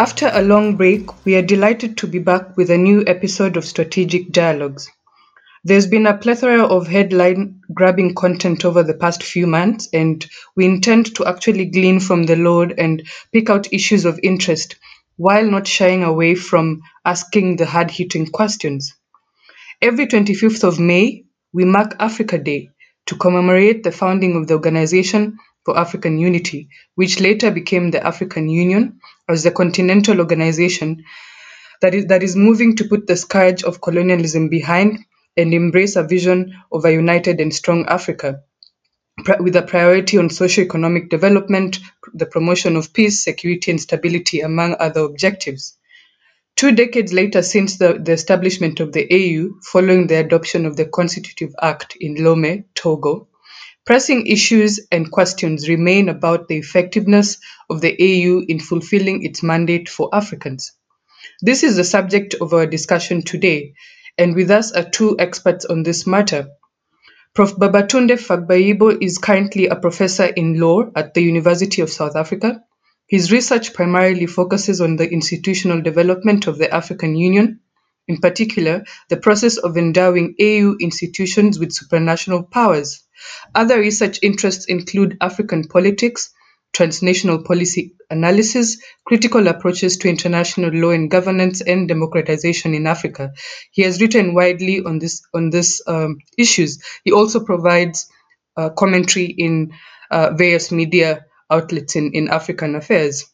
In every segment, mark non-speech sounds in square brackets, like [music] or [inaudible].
After a long break, we are delighted to be back with a new episode of Strategic Dialogues. There's been a plethora of headline grabbing content over the past few months, and we intend to actually glean from the load and pick out issues of interest while not shying away from asking the hard hitting questions. Every 25th of May, we mark Africa Day to commemorate the founding of the Organization for African Unity, which later became the African Union as the continental organization that is, that is moving to put the scourge of colonialism behind and embrace a vision of a united and strong Africa with a priority on socio-economic development, the promotion of peace, security, and stability, among other objectives. Two decades later, since the, the establishment of the AU, following the adoption of the Constitutive Act in Lome, Togo, pressing issues and questions remain about the effectiveness of the AU in fulfilling its mandate for Africans. This is the subject of our discussion today, and with us are two experts on this matter. Prof. Babatunde Fagbayibo is currently a professor in law at the University of South Africa. His research primarily focuses on the institutional development of the African Union, in particular, the process of endowing AU institutions with supranational powers. Other research interests include African politics, transnational policy analysis, critical approaches to international law and governance, and democratization in Africa. He has written widely on this on this um, issues. He also provides uh, commentary in uh, various media outlets in, in African affairs.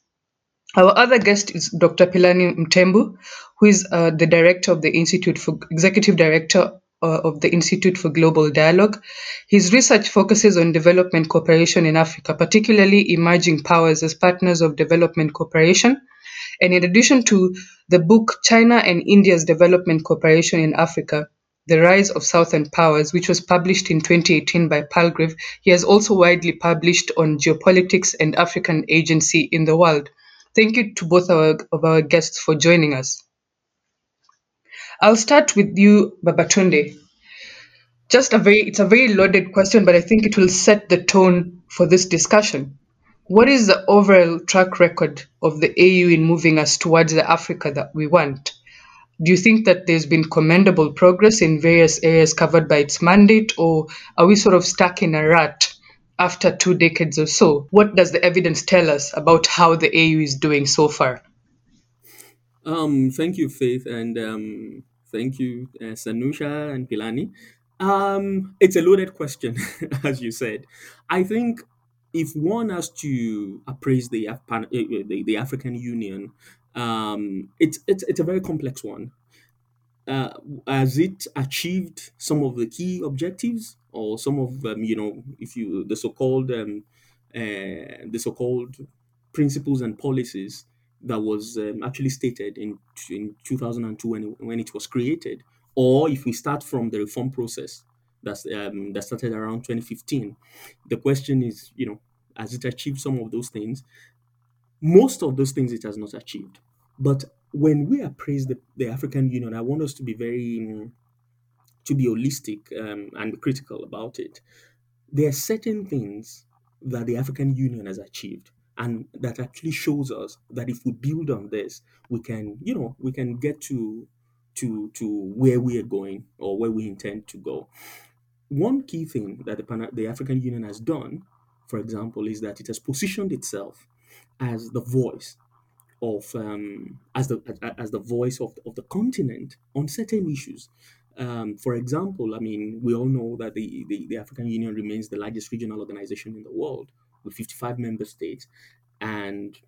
Our other guest is Dr. Philani Mtembu, who is uh, the director of the Institute for Executive Director Uh, of the Institute for Global Dialogue. His research focuses on development cooperation in Africa, particularly emerging powers as partners of development cooperation. And in addition to the book China and India's Development Cooperation in Africa, The Rise of Southern Powers, which was published in 2018 by Palgrave, he has also widely published on geopolitics and African agency in the world. Thank you to both our, of our guests for joining us. I'll start with you, Babatunde. Just a very, it's a very loaded question, but I think it will set the tone for this discussion. What is the overall track record of the AU in moving us towards the Africa that we want? Do you think that there's been commendable progress in various areas covered by its mandate, or are we sort of stuck in a rut after two decades or so? What does the evidence tell us about how the AU is doing so far? Um, thank you, Faith, and um, thank you, uh, Sanusha and Philani. Um, it's a loaded question, [laughs] as you said. I think if one has to appraise the Af- eh, eh, the, the African Union, um, it's it's it's a very complex one. Uh, has it achieved some of the key objectives, or some of them? You know, if you the so-called um, uh, the so-called principles and policies that was um, actually stated in in 2002 when it, when it was created, or if we start from the reform process that's um, that started around 2015, the question is, you know, has it achieved some of those things? Most of those things it has not achieved. But when we appraise the, the African Union, I want us to be very um, to be holistic um, and critical about it. There are certain things that the African Union has achieved and that actually shows us that if we build on this we can you know we can get to to to where we are going or where we intend to go. One key thing that the, Pan- the african union has done for example is that it has positioned itself as the voice of um, as the as the voice of, of the continent on certain issues. Um, for example, I mean, we all know that the, the, the African Union remains the largest regional organization in the world with 55 member states. And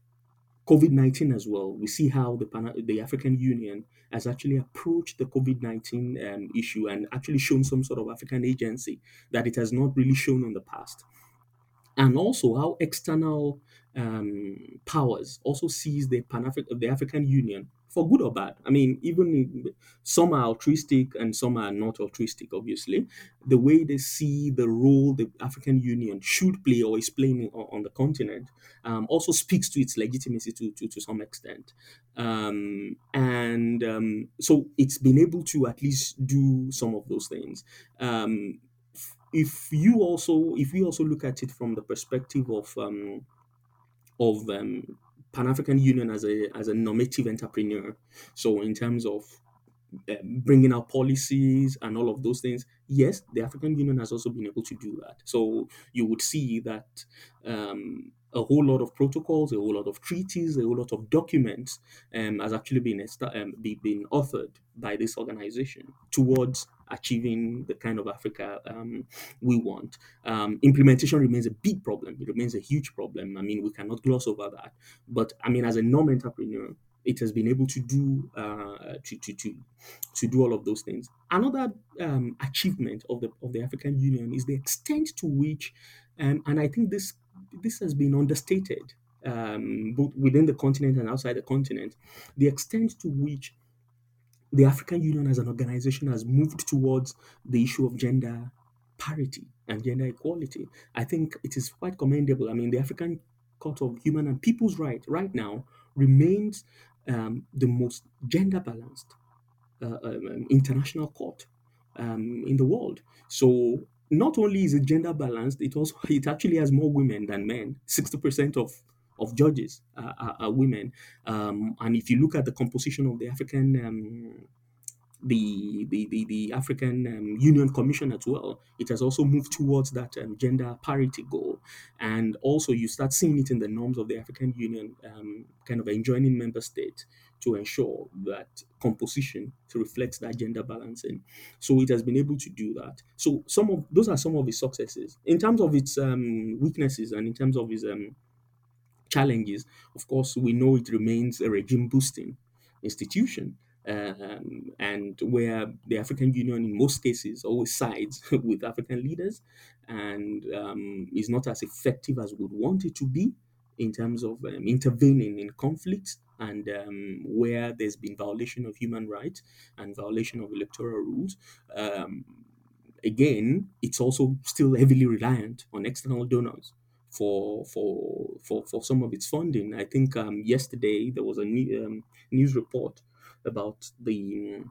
COVID 19 as well. We see how the, Pan- the African Union has actually approached the COVID 19 um, issue and actually shown some sort of African agency that it has not really shown in the past. And also how external um, powers also sees the Pan the African Union for good or bad. I mean, even some are altruistic and some are not altruistic, obviously. The way they see the role the African Union should play or is playing on, the continent um, also speaks to its legitimacy to, to, to some extent. Um, and um, so it's been able to at least do some of those things. Um, if you also if we also look at it from the perspective of um, of um, Pan African Union as a as a normative entrepreneur. So in terms of uh, bringing out policies and all of those things. Yes, the African Union has also been able to do that. So you would see that um, a whole lot of protocols, a whole lot of treaties, a whole lot of documents um, has actually been um, been authored by this organization towards achieving the kind of Africa um, we want. Um, implementation remains a big problem. It remains a huge problem. I mean, we cannot gloss over that. But I mean, as a norm entrepreneur, it has been able to do uh, to, to to to do all of those things. Another um, achievement of the of the African Union is the extent to which, um, and I think this this has been understated um, both within the continent and outside the continent, the extent to which the African Union as an organization has moved towards the issue of gender parity and gender equality. I think it is quite commendable. I mean, the African Court of Human and People's Rights right now remains um, the most gender balanced uh, um, international court um, in the world. So not only is it gender balanced, it also it actually has more women than men. Sixty percent of of judges are, are, are women, um, and if you look at the composition of the African um, the the the, the African um, Union Commission as well, it has also moved towards that um, gender parity goal, and also you start seeing it in the norms of the African Union, um, kind of enjoining member states to ensure that composition to reflect that gender balancing. So it has been able to do that. So some of those are some of its successes. In terms of its um, weaknesses and in terms of its um, challenges, of course, we know it remains a regime boosting institution um, and where the African Union, in most cases, always sides [laughs] with African leaders and um, is not as effective as we would want it to be in terms of um, intervening in conflicts and um, where there's been violation of human rights and violation of electoral rules. Um, again, it's also still heavily reliant on external donors for for for for some of its funding. I think um, yesterday there was a new, um, news report about the um,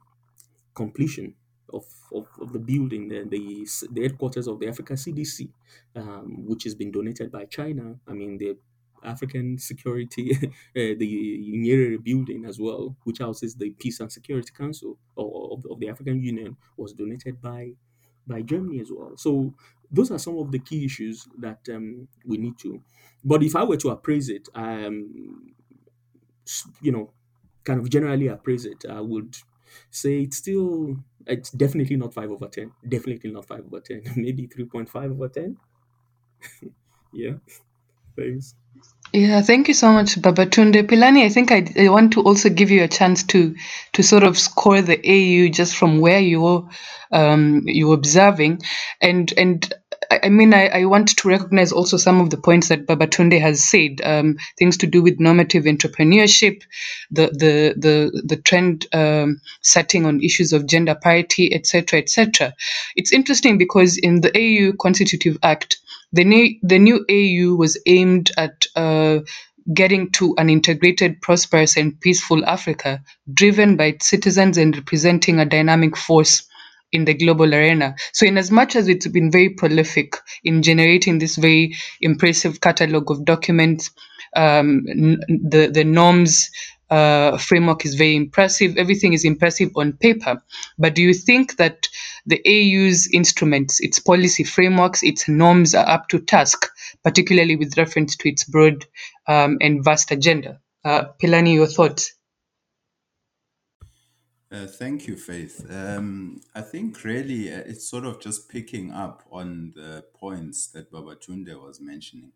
completion of, of, of the building, the, the the headquarters of the Africa CDC, um, which has been donated by China. I mean, the African Security, [laughs] uh, the Nyerere building as well, which houses the Peace and Security Council of, of the African Union, was donated by by Germany as well. So those are some of the key issues that um, we need to. But if I were to appraise it, um, you know, kind of generally appraise it, I would say it's still, it's definitely not 5 over 10. Definitely not 5 over 10. [laughs] Maybe 3.5 over 10. [laughs] yeah. Thanks. Yeah, thank you so much, Babatunde. Philani, I think I, I want to also give you a chance to to sort of score the AU just from where you're um, you're observing, and and I I mean I, I want to recognize also some of the points that Babatunde has said, um, things to do with normative entrepreneurship, the the the the trend um, setting on issues of gender parity, etc., etc. It's interesting because in the AU Constitutive Act the new, the new AU was aimed at uh, getting to an integrated, prosperous, and peaceful Africa, driven by its citizens and representing a dynamic force in the global arena. So, in as much as it's been very prolific in generating this very impressive catalogue of documents, um, the the norms uh, framework is very impressive. Everything is impressive on paper. But do you think that the AU's instruments, its policy frameworks, its norms are up to task, particularly with reference to its broad um, and vast agenda? Uh, Philani, your thoughts? Uh, thank you, Faith. Um, I think really uh, it's sort of just picking up on the points that Babatunde was mentioning.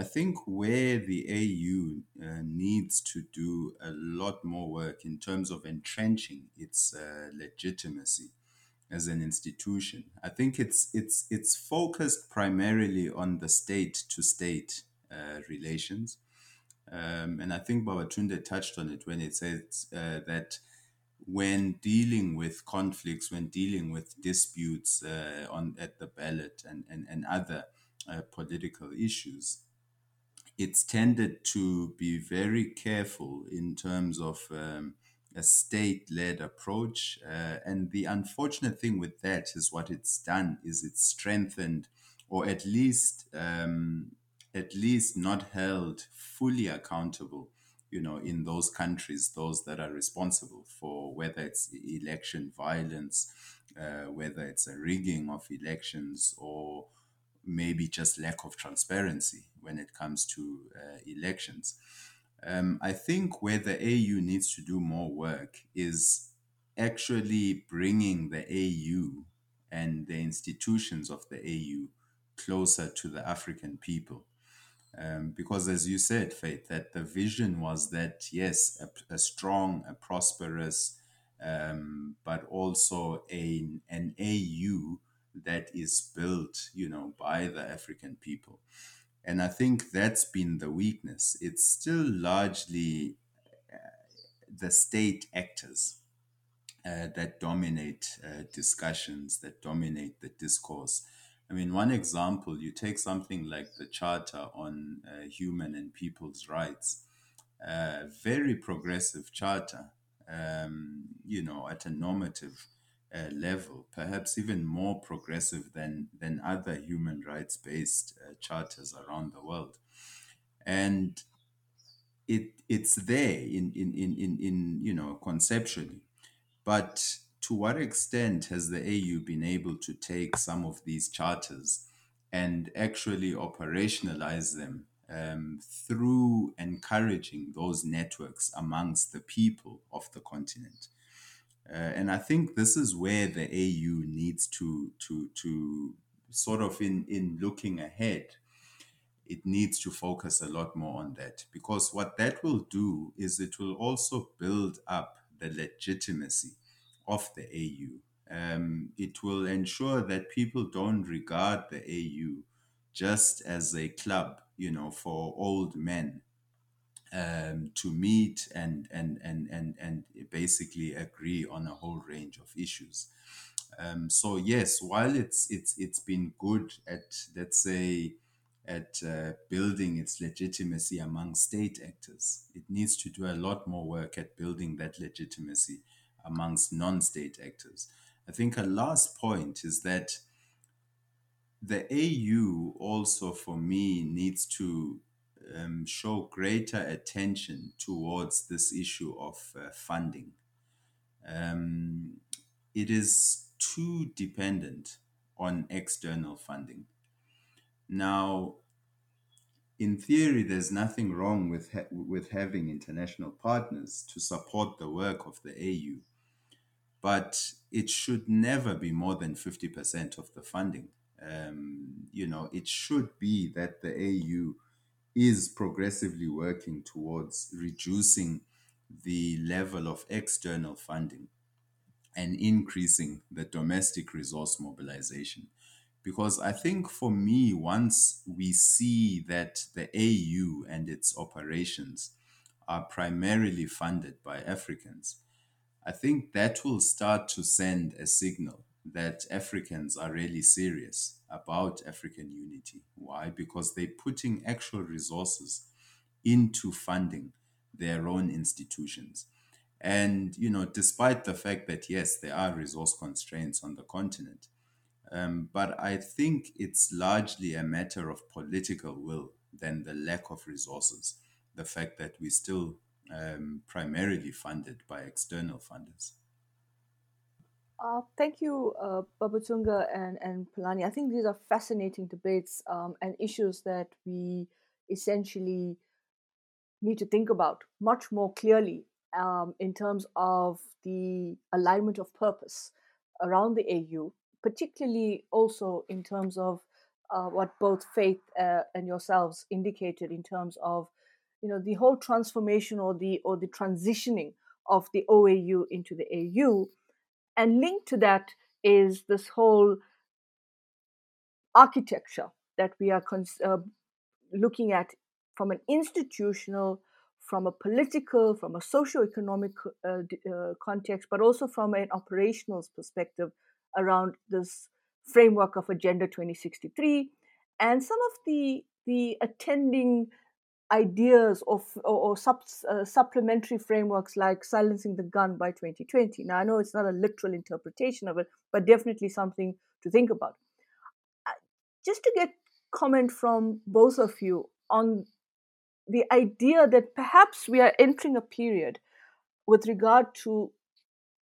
I think where the AU uh, needs to do a lot more work in terms of entrenching its uh, legitimacy as an institution, I think it's it's it's focused primarily on the state to state relations, um, and I think Babatunde touched on it when it said uh, that when dealing with conflicts, when dealing with disputes uh, on at the ballot and and, and other uh, political issues, it's tended to be very careful in terms of um, a state led approach. Uh, and the unfortunate thing with that is what it's done is it's strengthened or at least um, at least not held fully accountable you know in those countries those that are responsible for whether it's election violence uh, whether it's a rigging of elections or maybe just lack of transparency when it comes to uh, elections um, I think where the AU needs to do more work is actually bringing the AU and the institutions of the AU closer to the African people. Um, because, as you said, Faith, that the vision was that, yes, a, a strong, a prosperous, um, but also a, an AU that is built, you know, by the African people. And I think that's been the weakness. It's still largely uh, the state actors uh, that dominate uh, discussions, that dominate the discourse. I mean, one example, you take something like the Charter on uh, Human and People's Rights, a very progressive charter, um, you know, at a normative uh, level, perhaps even more progressive than, than other human rights based uh, charters around the world. And it, it's there in, in, in, in, in, you know, conceptually. But to what extent has the AU been able to take some of these charters and actually operationalize them um, through encouraging those networks amongst the people of the continent? Uh, and I think this is where the AU needs to to to sort of in in looking ahead, it needs to focus a lot more on that because what that will do is it will also build up the legitimacy of the AU. Um, it will ensure that people don't regard the AU just as a club, you know, for old men um, to meet and, and, and, and, and basically agree on a whole range of issues. Um, so yes, while it's it's it's been good at let's say at uh, building its legitimacy among state actors, it needs to do a lot more work at building that legitimacy amongst non-state actors. I think a last point is that the AU also, for me, needs to um, show greater attention towards this issue of uh, funding. Um, it is too dependent on external funding. Now, in theory, there's nothing wrong with ha- with having international partners to support the work of the AU, but it should never be more than fifty percent of the funding. Um, you know, it should be that the AU is progressively working towards reducing the level of external funding and increasing the domestic resource mobilization. Because I think for me, once we see that the AU and its operations are primarily funded by Africans, I think that will start to send a signal that Africans are really serious about African unity. Why? Because they're putting actual resources into funding their own institutions. And, you know, despite the fact that, yes, there are resource constraints on the continent, um, but I think it's largely a matter of political will than the lack of resources. The fact that we're still um, primarily funded by external funders. Uh, thank you, uh, Babatunde and, and Philani. I think these are fascinating debates um, and issues that we essentially need to think about much more clearly um, in terms of the alignment of purpose around the AU, particularly also in terms of uh, what both Faith uh, and yourselves indicated in terms of, you know, the whole transformation or the or the transitioning of the OAU into the AU and linked to that is this whole architecture that we are cons- uh, looking at from an institutional, from a political, from a socio-economic uh, uh, context, but also from an operational perspective around this framework of Agenda 2063 and some of the the attending ideas of or, or sub, uh, supplementary frameworks like silencing the gun by 2020 now i know it's not a literal interpretation of it but definitely something to think about. Just to get comment from both of you on the idea that perhaps we are entering a period with regard to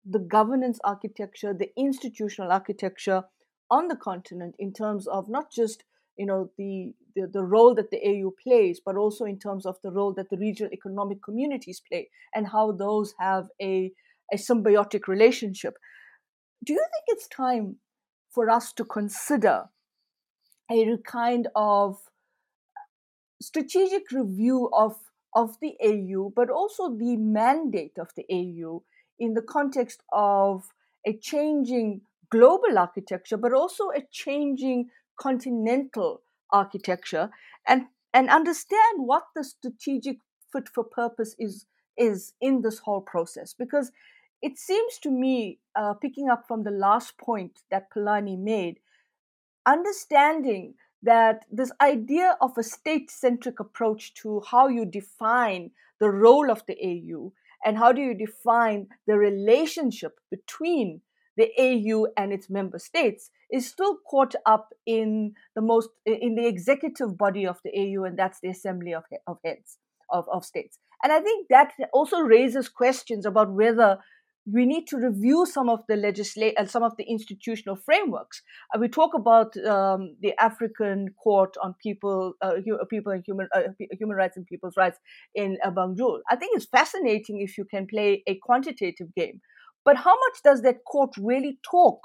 the governance architecture, the institutional architecture on the continent in terms of not just you know the, the, the role that the AU plays, but also in terms of the role that the regional economic communities play and how those have a, a symbiotic relationship. Do you think it's time for us to consider a kind of strategic review of, of the AU, but also the mandate of the AU in the context of a changing global architecture, but also a changing continental architecture, and, and understand what the strategic fit for purpose is, is in this whole process. Because it seems to me, uh, picking up from the last point that Philani made, understanding that this idea of a state centric approach to how you define the role of the AU and how do you define the relationship between the AU and its member states is still caught up in the most in the executive body of the AU and that's the assembly of, of heads of, of states and i think that also raises questions about whether we need to review some of the legislate and some of the institutional frameworks. Uh, we talk about um, the African Court on People, uh, People and Human uh, Human Rights and People's Rights in uh, Banjul. I think it's fascinating if you can play a quantitative game, but how much does that court really talk?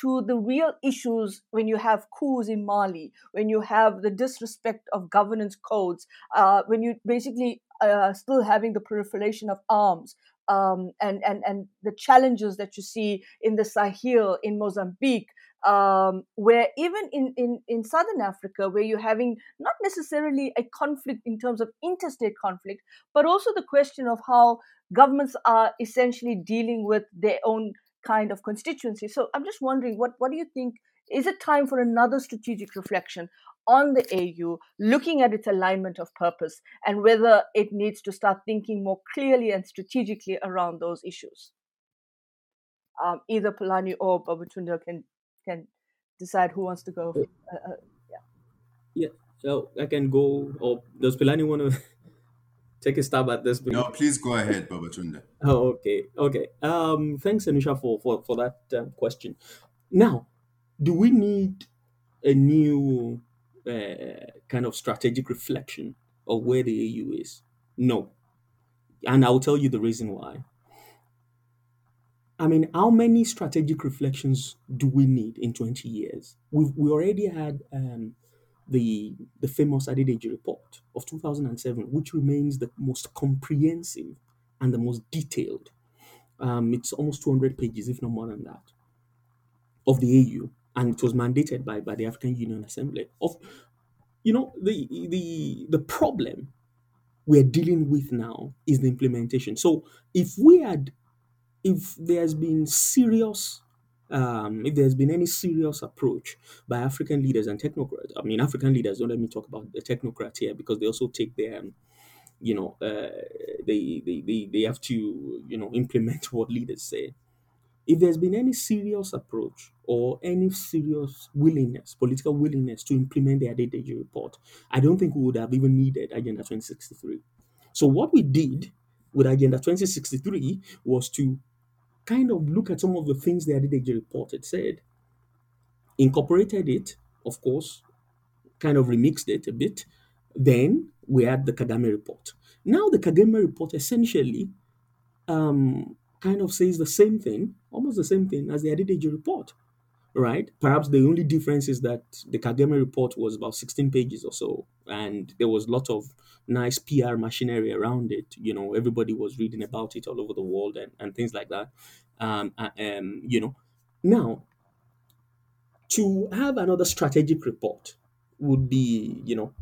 To the real issues when you have coups in Mali, when you have the disrespect of governance codes, uh, when you basically uh, still having the proliferation of arms, um, and, and, and the challenges that you see in the Sahel, in Mozambique, um, where even in, in, in Southern Africa, where you're having not necessarily a conflict in terms of interstate conflict, but also the question of how governments are essentially dealing with their own kind of constituency. So I'm just wondering, what, what do you think? Is it time for another strategic reflection on the AU, looking at its alignment of purpose and whether it needs to start thinking more clearly and strategically around those issues. Um, either Philani or Babatunde can can decide who wants to go. Uh, uh, yeah. Yeah. So I can go. Or does Philani want to [laughs] take a stab at this? No, please go ahead, Babatunde. [laughs] Oh, okay. Okay. Um, thanks, Anusha, for for for that um, question. Now, do we need a new uh, kind of strategic reflection of where the AU is? No. And I'll tell you the reason why. I mean, how many strategic reflections do we need in 20 years? We've we already had um, the the famous Adedeji report of 2007, which remains the most comprehensive and the most detailed. Um, it's almost 200 pages, if not more than that, of the AU, and it was mandated by, by the African Union Assembly. Of you know the the the problem we're dealing with now is the implementation so if we had if there's been serious um, if there's been any serious approach by African leaders and technocrats, I mean, African leaders, don't let me talk about the technocrats here because they also take their, you know, uh, they, they, they, they have to, you know, implement [laughs] what leaders say if there's been any serious approach or any serious willingness, political willingness to implement the Adedeji report, I don't think we would have even needed Agenda 2063. So what we did with Agenda 2063 was to kind of look at some of the things the Adedeji report had said, incorporated it, of course, kind of remixed it a bit. Then we had the Kagame report. Now the Kagame report essentially um, kind of says the same thing, almost the same thing as the Adedeji report, right? Perhaps the only difference is that the Kagame report was about 16 pages or so, and there was a lot of nice PR machinery around it. You know, everybody was reading about it all over the world and, and things like that. Um, um, you know, now to have another strategic report would be, you know,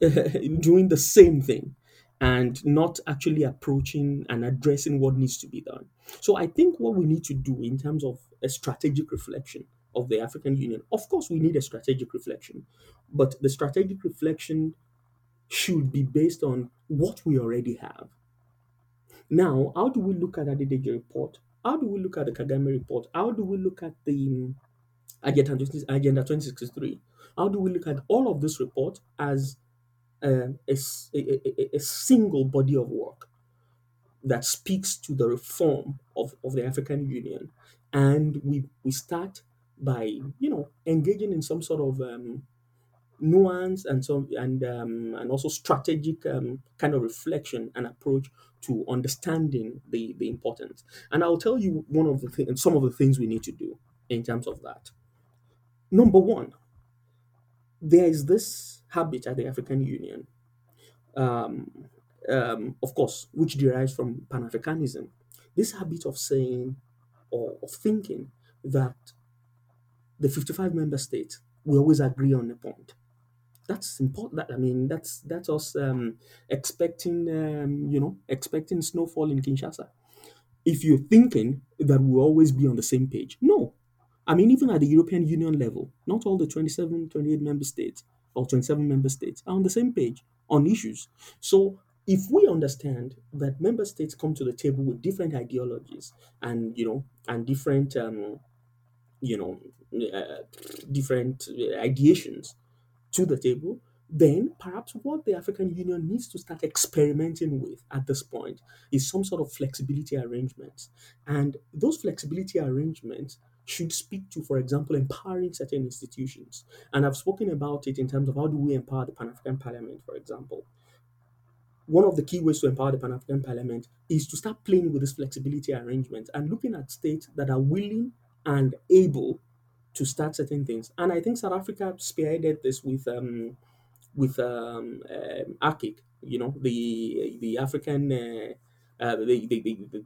[laughs] doing the same thing and not actually approaching and addressing what needs to be done. So I think what we need to do in terms of a strategic reflection of the African Union, of course, we need a strategic reflection, but the strategic reflection should be based on what we already have. Now, how do we look at the Adedeji report? How do we look at the Kagame report? How do we look at the um, Agenda 2063? How do we look at all of this report as um, a- a- a- a single body of work that speaks to the reform of, of the African Union? And we, we start by, you know, engaging in some sort of um, nuance and some and um, and also strategic um, kind of reflection and approach to understanding the the importance. And I'll tell you one of the things, some of the things we need to do in terms of that. Number one, there is this habit at the African Union, um, um, of course, which derives from Pan Africanism. This habit of saying or thinking that the 55 member states will always agree on a point. That's important. I mean, that's that's us um, expecting, um, you know, expecting snowfall in Kinshasa. If you're thinking that we'll always be on the same page, no. I mean, even at the European Union level, not all the 27, 28 member states or 27 member states are on the same page on issues. So if we understand that member states come to the table with different ideologies and, you know, and different, um, you know, uh, different ideations, to the table, then perhaps what the African Union needs to start experimenting with at this point is some sort of flexibility arrangements. And those flexibility arrangements should speak to, for example, empowering certain institutions. And I've spoken about it in terms of how do we empower the Pan African Parliament, for example. One of the key ways to empower the Pan African Parliament is to start playing with this flexibility arrangement and looking at states that are willing and able to start certain things. And I think South Africa spearheaded this with um, with um, um, ACIRC, you know, the the African uh, uh, the, the, the,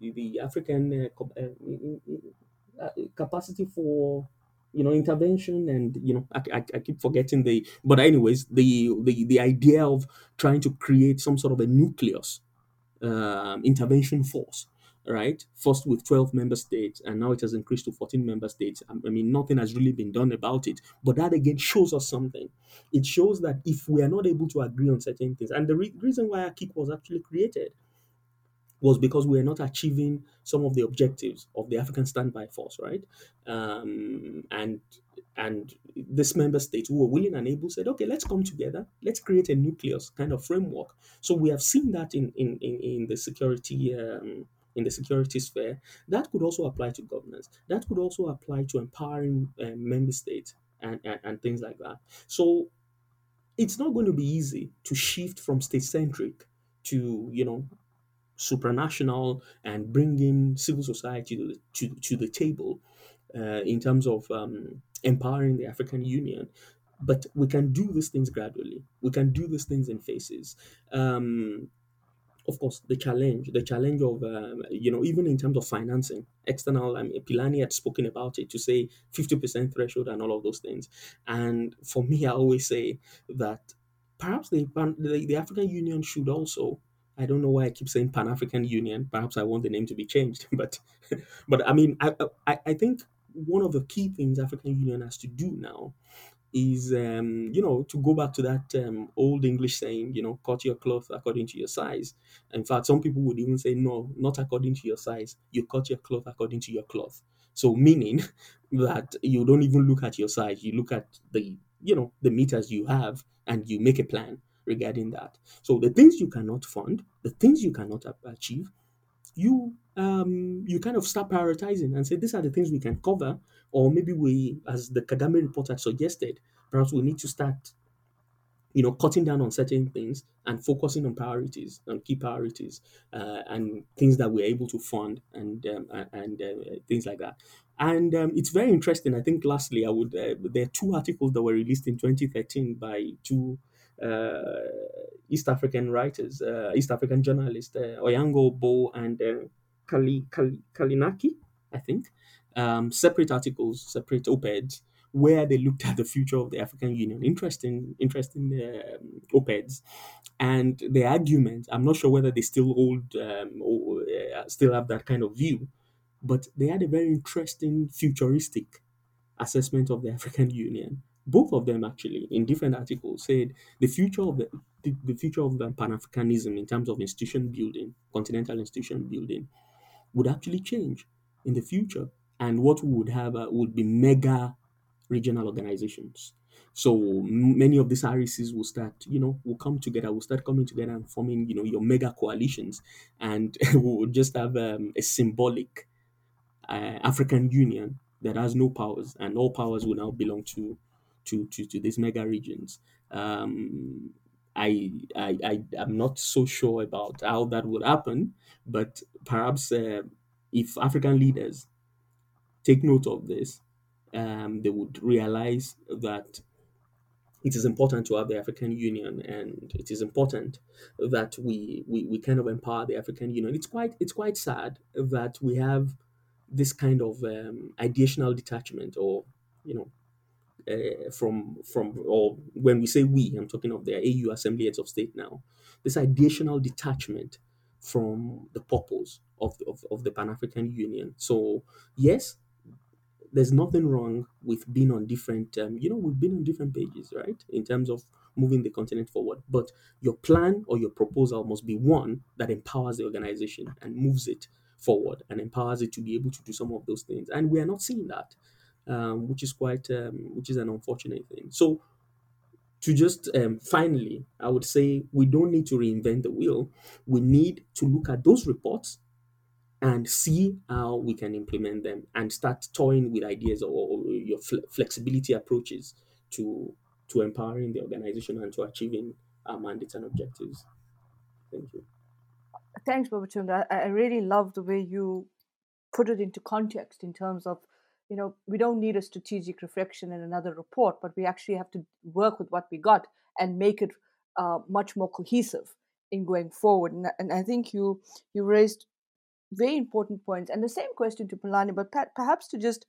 the, the, African uh, uh, uh, capacity for you know intervention and you know I, I, I keep forgetting the but anyways the, the the idea of trying to create some sort of a nucleus um, intervention force, right? First with 12 member states, and now it has increased to 14 member states. I mean, nothing has really been done about it. But that again shows us something. It shows that if we are not able to agree on certain things, and the re- reason why ACIRC was actually created was because we are not achieving some of the objectives of the African Standby Force, right? Um, and and this member states who were willing and able said, okay, let's come together, let's create a nucleus kind of framework. So we have seen that in in in, in the security. Um, in the security sphere, that could also apply to governance. That could also apply to empowering uh, member states and, and, and things like that. So it's not going to be easy to shift from state centric to you know supranational and bringing civil society to the, to, to the table uh, in terms of um, empowering the African Union. But we can do these things gradually. We can do these things in phases. Um, of course, the challenge, the challenge of, um, you know, even in terms of financing, external, I mean, Philani had spoken about it to say 50% threshold and all of those things. And for me, I always say that perhaps the, the, the African Union should also, I don't know why I keep saying Pan African Union, perhaps I want the name to be changed, [laughs] but, but I mean, I, I, I think one of the key things African Union has to do now is um, you know to go back to that um, old English saying, you know, cut your cloth according to your size. In fact, some people would even say, no, not according to your size. You cut your cloth according to your cloth. So meaning [laughs] that you don't even look at your size. You look at the you know the meters you have, and you make a plan regarding that. So the things you cannot fund, the things you cannot achieve, you um you kind of start prioritizing and say these are the things we can cover or maybe we as the kagame report had suggested perhaps we need to start you know cutting down on certain things and focusing on priorities on key priorities uh, and things that we're able to fund and um, and uh, things like that and um, it's very interesting i think lastly i would uh, there are two articles that were released in 2013 by two east african writers uh, east african journalists uh, Onyango Obbo and uh, Kali, Kali, Kalinaki i think um, separate articles separate op-eds where they looked at the future of the African Union. Interesting, interesting um, op-eds, and the argument. I'm not sure whether they still hold um, or uh, still have that kind of view, but they had a very interesting futuristic assessment of the African Union. Both of them actually, in different articles, said the future of the the, the future of the Pan Africanism in terms of institution building, continental institution building, would actually change in the future And what we would have uh, would be mega regional organizations. So many of these RECs will start, you know, will come together, will start coming together and forming, you know, your mega coalitions, and we [laughs] will just have um, a symbolic uh, African Union that has no powers, and all powers will now belong to to to, to these mega regions. Um, I, I I am not so sure about how that would happen, but perhaps uh, if African leaders take note of this, um, they would realize that it is important to have the African Union, and it is important that we, we we kind of empower the African Union. It's quite it's quite sad that we have this kind of um, ideational detachment, or you know, uh, from from or when we say we, I'm talking of the AU Assembly Heads of State now. This ideational detachment from the purpose of of, of the Pan African Union. So yes, there's nothing wrong with being on different um, you know we've been on different pages right in terms of moving the continent forward but your plan or your proposal must be one that empowers the organization and moves it forward and empowers it to be able to do some of those things and we are not seeing that um, which is quite um, which is an unfortunate thing so to just um, finally i would say we don't need to reinvent the wheel we need to look at those reports and see how we can implement them and start toying with ideas or, or your fle- flexibility approaches to to empowering the organization and to achieving our mandates and objectives. Thank you. Thanks, Babatunde. I, I really love the way you put it into context in terms of, you know, we don't need a strategic reflection in another report, but we actually have to work with what we got and make it uh, much more cohesive in going forward. And, and I think you you raised very important points. And the same question to Philani, but perhaps to just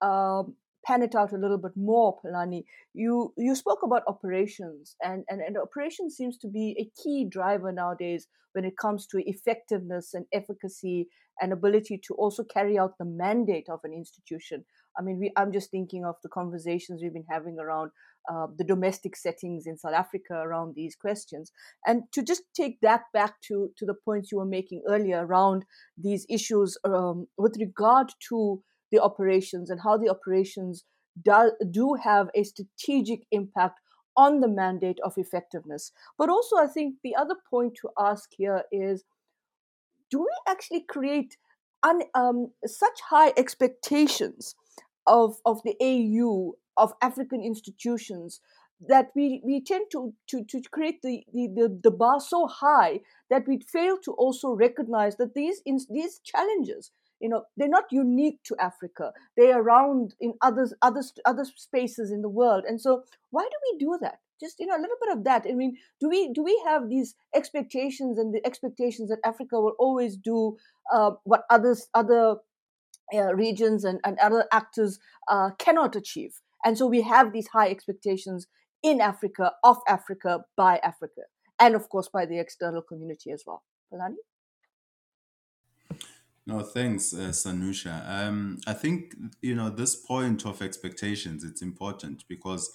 um, pan it out a little bit more, Philani, you you spoke about operations, and, and, and operations seems to be a key driver nowadays when it comes to effectiveness and efficacy and ability to also carry out the mandate of an institution. I mean, we, I'm just thinking of the conversations we've been having around uh, the domestic settings in South Africa around these questions. And to just take that back to, to the points you were making earlier around these issues um, with regard to the operations and how the operations do, do have a strategic impact on the mandate of effectiveness. But also, I think the other point to ask here is do we actually create un, um, such high expectations of, of the AU of African institutions that we, we tend to, to, to create the, the, the, bar so high that we fail to also recognize that these, these challenges, you know, they're not unique to Africa. They're around in others, other, other spaces in the world. And so why do we do that? Just, you know, a little bit of that. I mean, do we, do we have these expectations and the expectations that Africa will always do uh, what others, other uh, regions and, and other actors uh, cannot achieve? And so we have these high expectations in Africa, of Africa, by Africa, and of course by the external community as well. Philani? No, thanks, uh, Sanusha. Um, I think you know this point of expectations. It's important because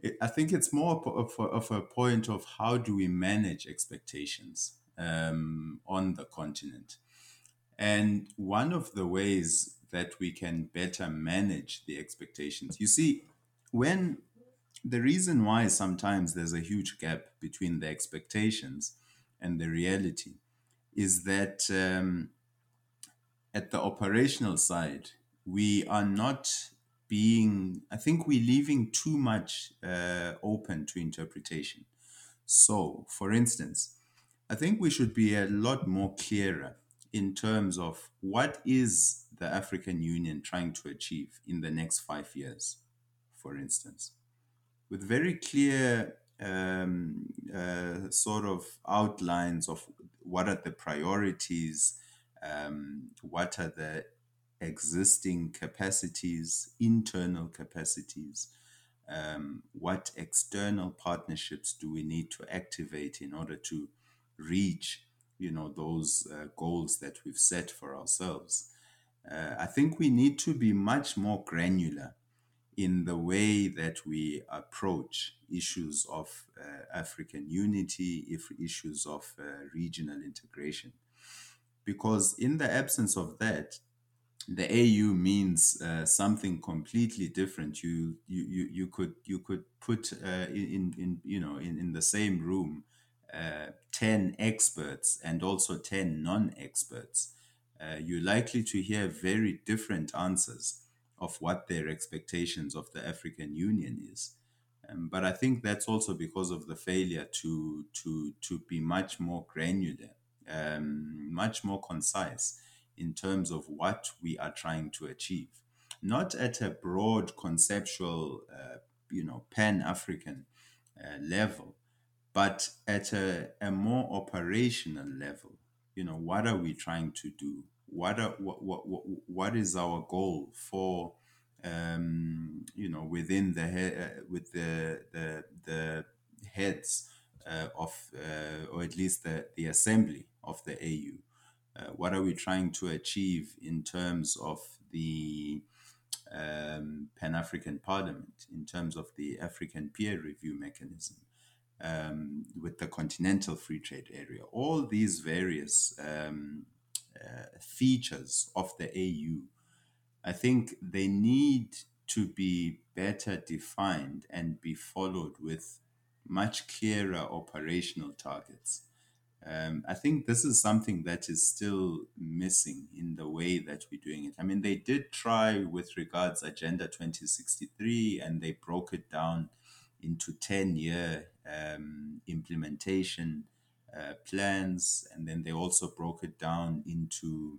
it, I think it's more of a, of a point of how do we manage expectations um, on the continent, and one of the ways that we can better manage the expectations. You see, when the reason why sometimes there's a huge gap between the expectations and the reality is that um, at the operational side, we are not being, I think we're leaving too much uh, open to interpretation. So, for instance, I think we should be a lot more clearer in terms of what is the African Union trying to achieve in the next five years, for instance, with very clear um, uh, sort of outlines of what are the priorities, um, what are the existing capacities, internal capacities, um, what external partnerships do we need to activate in order to reach you know those uh, goals that we've set for ourselves uh, I think we need to be much more granular in the way that we approach issues of uh, African unity, if issues of uh, regional integration. Because in the absence of that, the AU means uh, something completely different. You you you, you could you could put uh, in in you know in, in the same room uh, ten experts and also ten non-experts. Uh, you're likely to hear very different answers of what their expectations of the African Union is. Um, but I think that's also because of the failure to to to be much more granular, um, much more concise in terms of what we are trying to achieve, not at a broad conceptual, uh, you know, pan African uh, level, but at a, a more operational level. You know, what are we trying to do? What are what what what, what is our goal for? Um, you know, within the he- uh, with the the the heads uh, of, uh, or at least the the assembly of the AU uh, what are we trying to achieve in terms of the um, Pan African Parliament, in terms of the African peer review mechanism, um, with the Continental Free Trade Area? All these various um, uh, features of the AU, I think they need to be better defined and be followed with much clearer operational targets. Um, I think this is something that is still missing in the way that we're doing it. I mean, they did try with regards Agenda 2063, and they broke it down into 10 year um, implementation uh, plans, and then they also broke it down into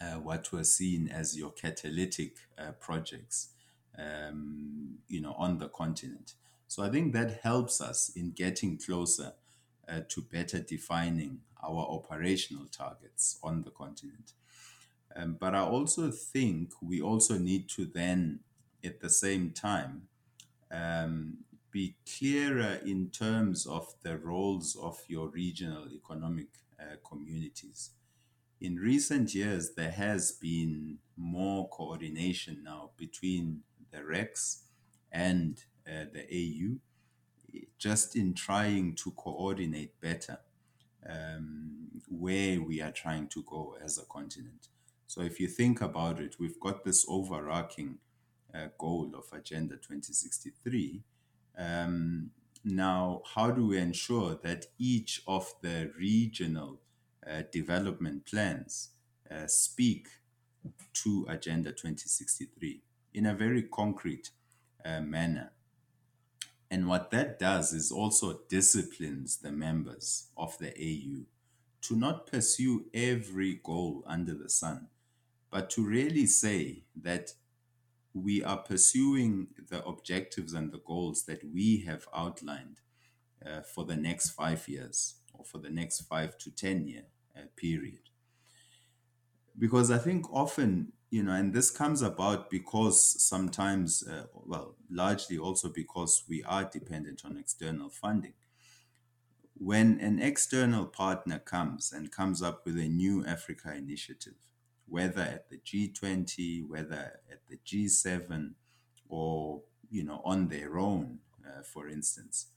uh, what were seen as your catalytic uh, projects, um, you know, on the continent. So I think that helps us in getting closer to better defining our operational targets on the continent. Um, but I also think we also need to then, at the same time, um, be clearer in terms of the roles of your regional economic uh, communities. In recent years, there has been more coordination now between the RECs and uh, the AU, just in trying to coordinate better um, where we are trying to go as a continent. So, if you think about it, we've got this overarching uh, goal of Agenda 2063. Um, now, how do we ensure that each of the regional uh, development plans uh, speak to Agenda 2063 in a very concrete uh, manner? And what that does is also disciplines the members of the AU to not pursue every goal under the sun, but to really say that we are pursuing the objectives and the goals that we have outlined uh, for the next five years or for the next five to 10 year uh, period. Because I think often, you know, and this comes about because sometimes, uh, well, largely also because we are dependent on external funding. When an external partner comes and comes up with a new Africa initiative, whether at the G20, whether at the G7, or you know on their own, uh, for instance,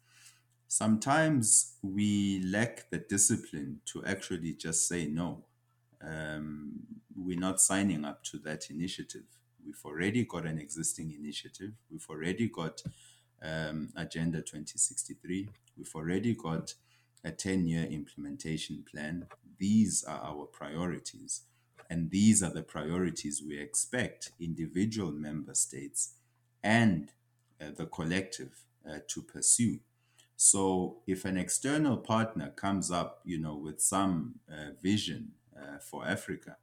sometimes we lack the discipline to actually just say no. Um, we're not signing up to that initiative. We've already got an existing initiative. We've already got um, Agenda 2063. We've already got a 10 year implementation plan. These are our priorities. And these are the priorities we expect individual member states and uh, the collective uh, to pursue. So if an external partner comes up, you know, with some uh, vision for Africa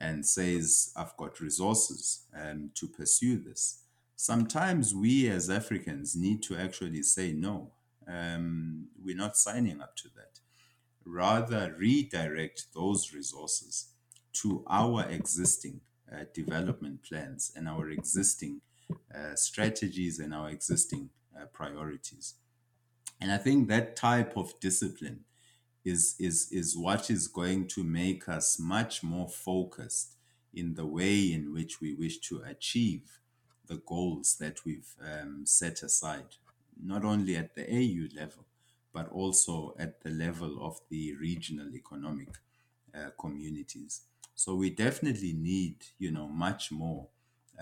and says, "I've got resources um, to pursue this," sometimes we as Africans need to actually say, "No, um, we're not signing up to that." Rather, redirect those resources to our existing uh, development plans and our existing uh, strategies and our existing uh, priorities. And I think that type of discipline is, is, is what is going to make us much more focused in the way in which we wish to achieve the goals that we've um, set aside, not only at the AU level, but also at the level of the regional economic uh, communities. So we definitely need, you know, much more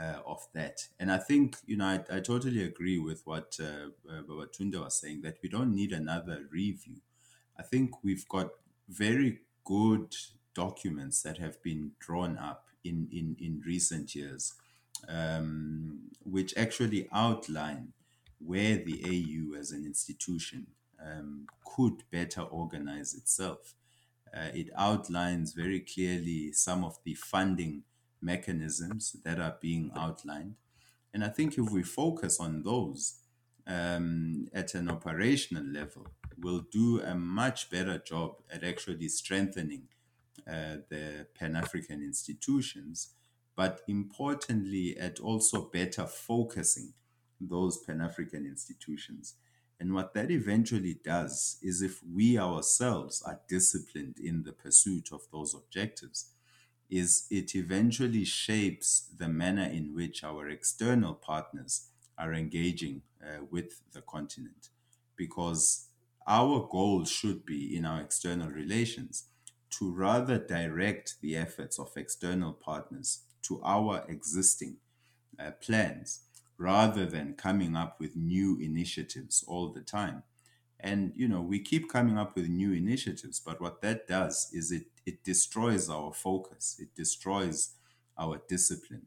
uh, of that. And I think, you know, I, I totally agree with what uh, uh, Babatunde was saying that we don't need another review. I think we've got very good documents that have been drawn up in, in, in recent years, um, which actually outline where the AU as an institution um, could better organize itself. Uh, it outlines very clearly some of the funding mechanisms that are being outlined. And I think if we focus on those um, at an operational level, we'll do a much better job at actually strengthening uh, the Pan African institutions, but importantly, at also better focusing those Pan African institutions. And what that eventually does is if we ourselves are disciplined in the pursuit of those objectives, is it eventually shapes the manner in which our external partners are engaging uh, with the continent. Because our goal should be in our external relations to rather direct the efforts of external partners to our existing uh, plans rather than coming up with new initiatives all the time. And you know, we keep coming up with new initiatives, but what that does is it it destroys our focus, it destroys our discipline.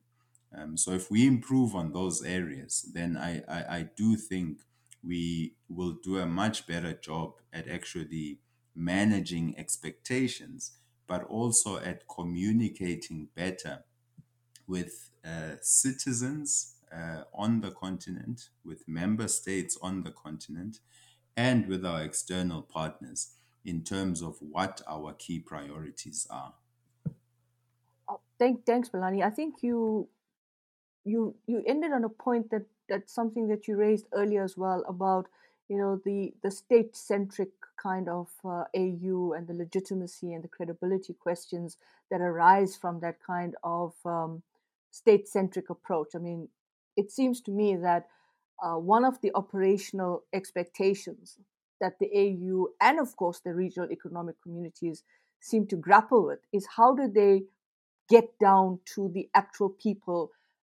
Um, so if we improve on those areas, then I, I, I do think we will do a much better job at actually managing expectations, but also at communicating better with uh, citizens uh, on the continent, with member states on the continent, and with our external partners in terms of what our key priorities are. Uh, thank, thanks, Philani. I think you you you ended on a point that that's something that you raised earlier as well about you know the the state centric kind of uh, AU and the legitimacy and the credibility questions that arise from that kind of um, state centric approach. I mean, it seems to me that uh, one of the operational expectations that the AU and, of course, the regional economic communities seem to grapple with is how do they get down to the actual people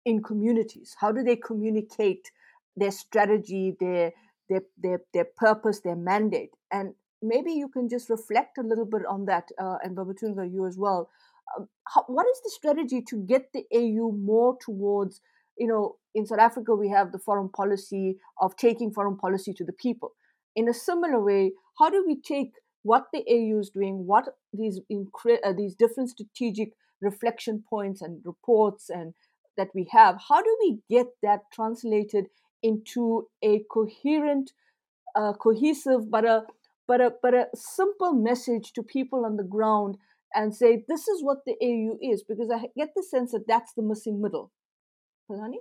in communities? How do they communicate their strategy, their their their, their purpose, their mandate? And maybe you can just reflect a little bit on that, uh, and Babatunde, you as well. Um, how, what is the strategy to get the AU more towards you know, in South Africa, we have the foreign policy of taking foreign policy to the people. In a similar way, how do we take what the AU is doing, what these incre- uh, these different strategic reflection points and reports and that we have, how do we get that translated into a coherent, uh, cohesive, but a but a but a simple message to people on the ground and say this is what the AU is because I get the sense that that's the missing middle. Philani?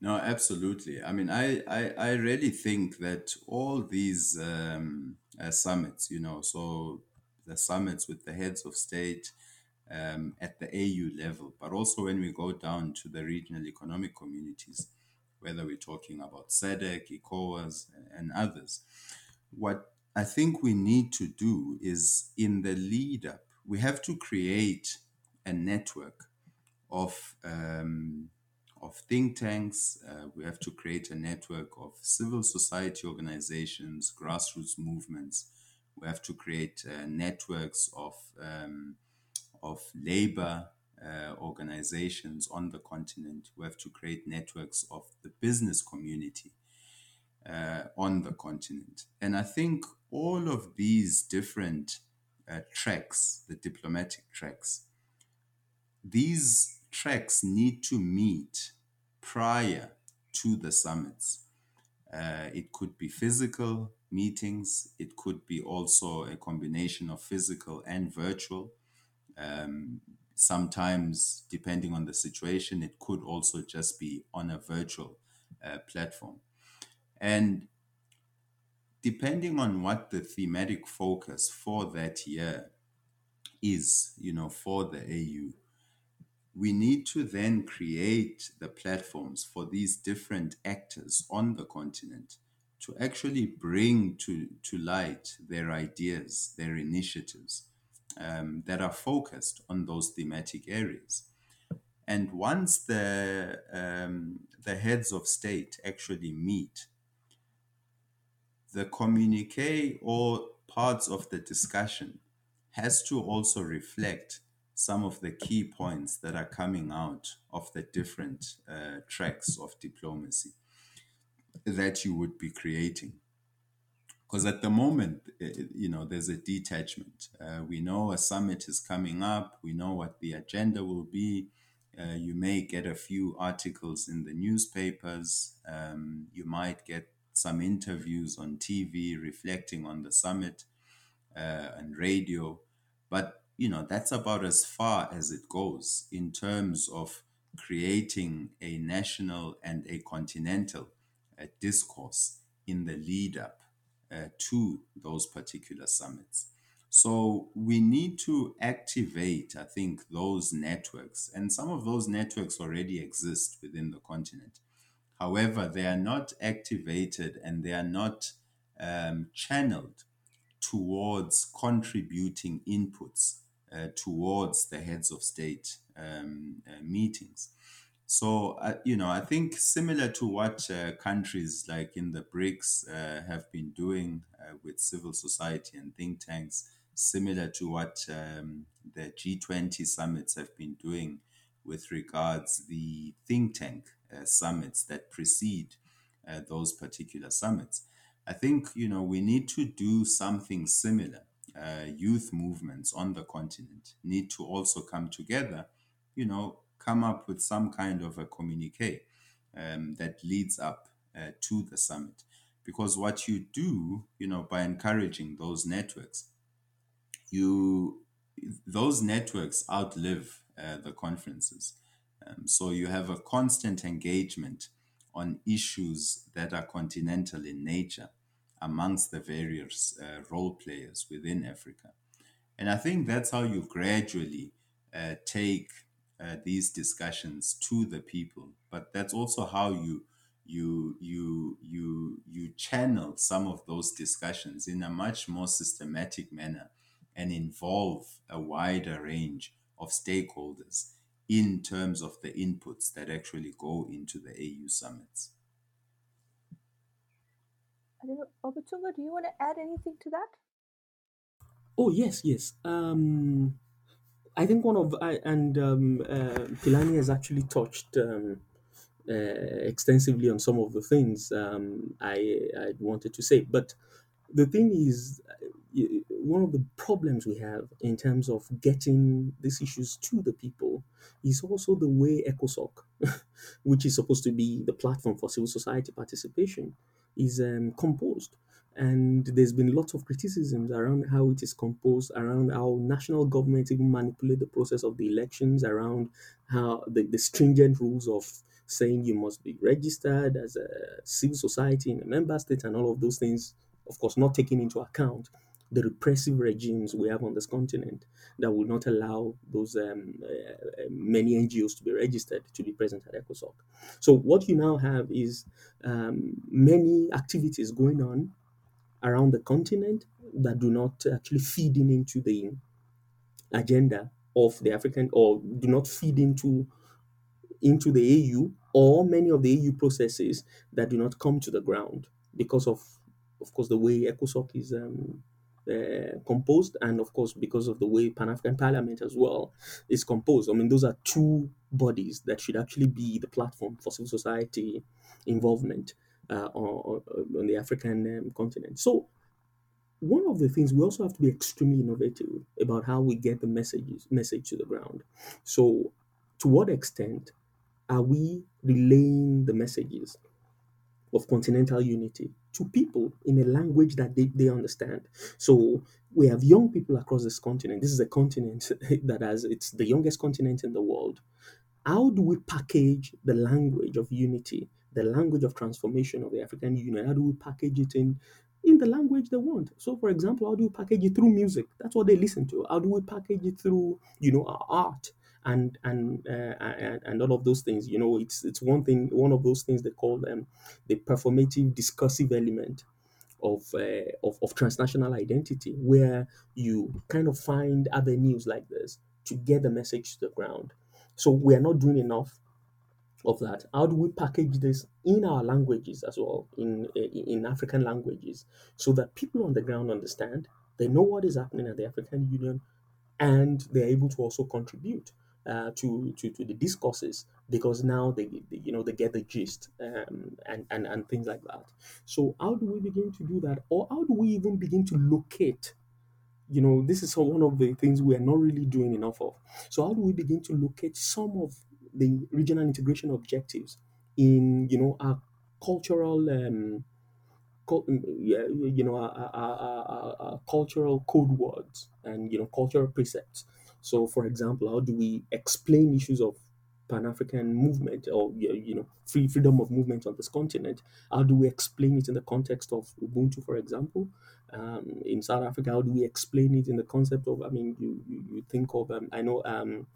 No, absolutely. I mean, I, I, I really think that all these um, uh, summits, you know, so the summits with the heads of state um, at the AU level, but also when we go down to the regional economic communities, whether we're talking about SADC, ECOWAS, and others, what I think we need to do is in the lead up, we have to create a network of um, of think tanks. Uh, we have to create a network of civil society organizations, grassroots movements. We have to create uh, networks of um, of labor uh, organizations on the continent. We have to create networks of the business community uh, on the continent. And I think all of these different uh, tracks, the diplomatic tracks, these tracks need to meet prior to the summits. Uh, it could be physical meetings, it could be also a combination of physical and virtual. Um, sometimes, depending on the situation, it could also just be on a virtual uh, platform. And depending on what the thematic focus for that year is, you know, for the AU, we need to then create the platforms for these different actors on the continent to actually bring to, to light their ideas, their initiatives, um, that are focused on those thematic areas. And once the um, the heads of state actually meet, the communique or parts of the discussion has to also reflect some of the key points that are coming out of the different uh, tracks of diplomacy that you would be creating because at the moment eh, eh, you know there's a detachment. Uh, we know a summit is coming up. We know what the agenda will be. Uh, you may get a few articles in the newspapers. Um, you might get some interviews on tv reflecting on the summit uh, and radio. But you know that's about as far as it goes in terms of creating a national and a continental uh, discourse in the lead up to those particular summits. So we need to activate, I think, those networks. And some of those networks already exist within the continent. However, they are not activated and they are not um, channeled towards contributing inputs uh, towards the heads of state um, uh, meetings. So, uh, you know, I think similar to what uh, countries like in the BRICS uh, have been doing uh, with civil society and think tanks, similar to what um, the G20 summits have been doing with regards the think tank uh, summits that precede uh, those particular summits. I think, you know, we need to do something similar. youth movements on the continent need to also come together, you know, come up with some kind of a communique um, that leads up uh, to the summit. Because what you do, you know, by encouraging those networks, you those networks outlive uh, the conferences. Um, so you have a constant engagement on issues that are continental in nature amongst the various uh, role players within Africa. And I think that's how you gradually uh, take uh, these discussions to the people but that's also how you you you you you channel some of those discussions in a much more systematic manner and involve a wider range of stakeholders in terms of the inputs that actually go into the AU summits. I don't know, Babatunde, do you want to add anything to that? Oh yes, yes. Um, I think one of I, and um, uh, Philani has actually touched um, uh, extensively on some of the things um, I I wanted to say, but the thing is, uh, one of the problems we have in terms of getting these issues to the people is also the way ECOSOCC, [laughs] which is supposed to be the platform for civil society participation, is um, composed and there's been lots of criticisms around how it is composed, around how national governments even manipulate the process of the elections, around how the, the stringent rules of saying you must be registered as a civil society in a member state and all of those things, of course, not taking into account the repressive regimes we have on this continent that will not allow those um, uh, many NGOs to be registered to be present at ECOSOCC. So what you now have is um, many activities going on around the continent that do not actually feed in into the agenda of the African or do not feed into into the AU or many of the AU processes that do not come to the ground because of of course the way ECOSOCC is um, uh, composed and of course because of the way Pan-African Parliament as well is composed. I mean those are two bodies that should actually be the platform for civil society involvement uh, on, the African um, continent. So, one of the things we also have to be extremely innovative about how we get the messages message to the ground. So, to what extent are we relaying the messages of continental unity to people in a language that they, they understand? So, we have young people across this continent. This is a continent [laughs] that has it's the youngest continent in the world. How do we package the language of unity the language of transformation of the African Union. How do we package it in in the language they want? So, for example, how do we package it through music? That's what they listen to. How do we package it through you know our art? And and, uh, and and all of those things, you know, it's it's one thing, one of those things they call them the performative discursive element of, uh, of of transnational identity, where you kind of find avenues like this to get the message to the ground. So we are not doing enough of that. How do we package this in our languages as well, in in African languages, so that people on the ground understand, they know what is happening at the African Union, and they're able to also contribute uh, to, to to the discourses because now they, they you know they get the gist um, and, and and things like that. So how do we begin to do that, or how do we even begin to locate? You know, this is one of the things we are not really doing enough of. So how do we begin to locate some of the regional integration objectives in you know our cultural um, yeah, you know, our, our, our, cultural code words and, you know, cultural precepts. So, for example, how do we explain issues of Pan-African movement or, you know, free freedom of movement on this continent? How do we explain it in the context of Ubuntu, for example? Um, in South Africa, how do we explain it in the concept of, I mean, you, you, you think of, um, I know um,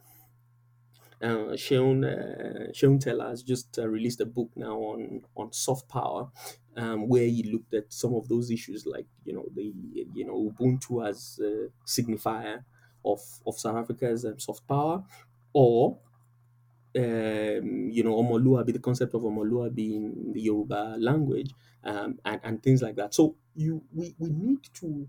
uh, Seun uh, Seun Teller has just uh, released a book now on on soft power, um, where he looked at some of those issues, like you know the you know Ubuntu as a signifier of of South Africa's um, soft power, or um, you know Omoluabi, the concept of Omoluabi being the Yoruba language, um, and and things like that. So you we we need to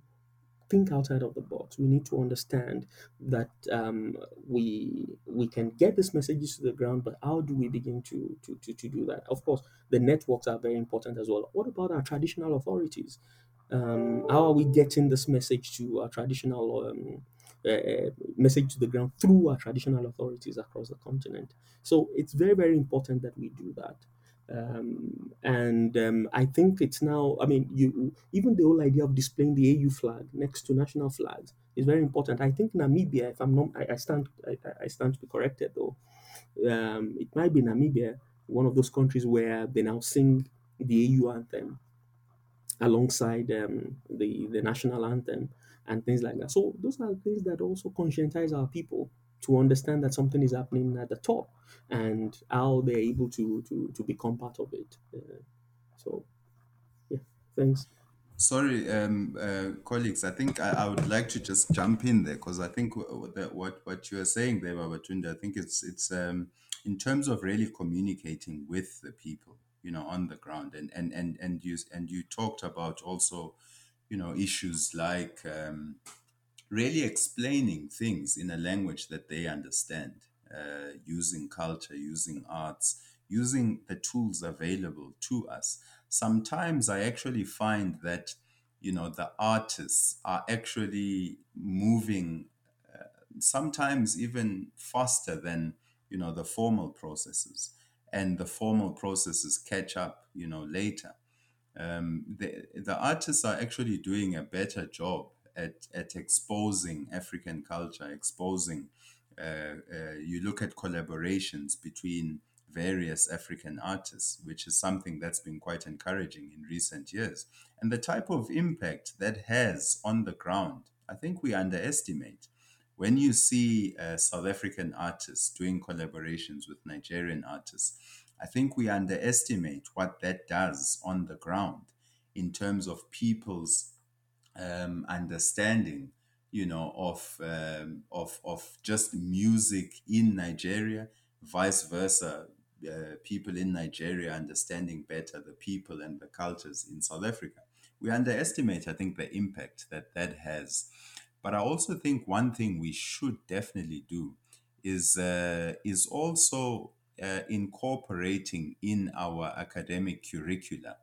think outside of the box. We need to understand that um, we we can get these messages to the ground, but how do we begin to, to, to, to do that? Of course, the networks are very important as well. What about our traditional authorities? Um, how are we getting this message to our traditional um, uh, message to the ground through our traditional authorities across the continent? So it's very very important that we do that. Um, and um, I think it's now. I mean, you even the whole idea of displaying the AU flag next to national flags is very important. I think Namibia, if I'm not, I, I stand, I, I, stand to be corrected though. Um, it might be Namibia, one of those countries where they now sing the AU anthem alongside um, the the national anthem and things like that. So those are things that also conscientize our people to understand that something is happening at the top and how they're able to to to become part of it. Uh, so, yeah, thanks. Sorry, um, uh, colleagues. I think I, I, would like to just jump in there because I think what what you are saying there, Babatunde, I think it's it's um, in terms of really communicating with the people, you know, on the ground, and and and and you and you talked about also, you know, issues like um, really explaining things in a language that they understand, uh, using culture, using arts, using the tools available to us. Sometimes I actually find that, you know, the artists are actually moving uh, sometimes even faster than, you know, the formal processes. And the formal processes catch up, you know, later. Um, the, the artists are actually doing a better job at, at exposing African culture, exposing. Uh, uh, you look at collaborations between various African artists, which is something that's been quite encouraging in recent years. And the type of impact that has on the ground, I think we underestimate. When you see uh, South African artists doing collaborations with Nigerian artists, I think we underestimate what that does on the ground in terms of people's um, understanding, you know, of um, of of just music in Nigeria, vice versa. Uh, people in Nigeria understanding better the people and the cultures in South Africa. We underestimate, I think, the impact that that has. But I also think one thing we should definitely do is uh, is also uh, incorporating in our academic curricula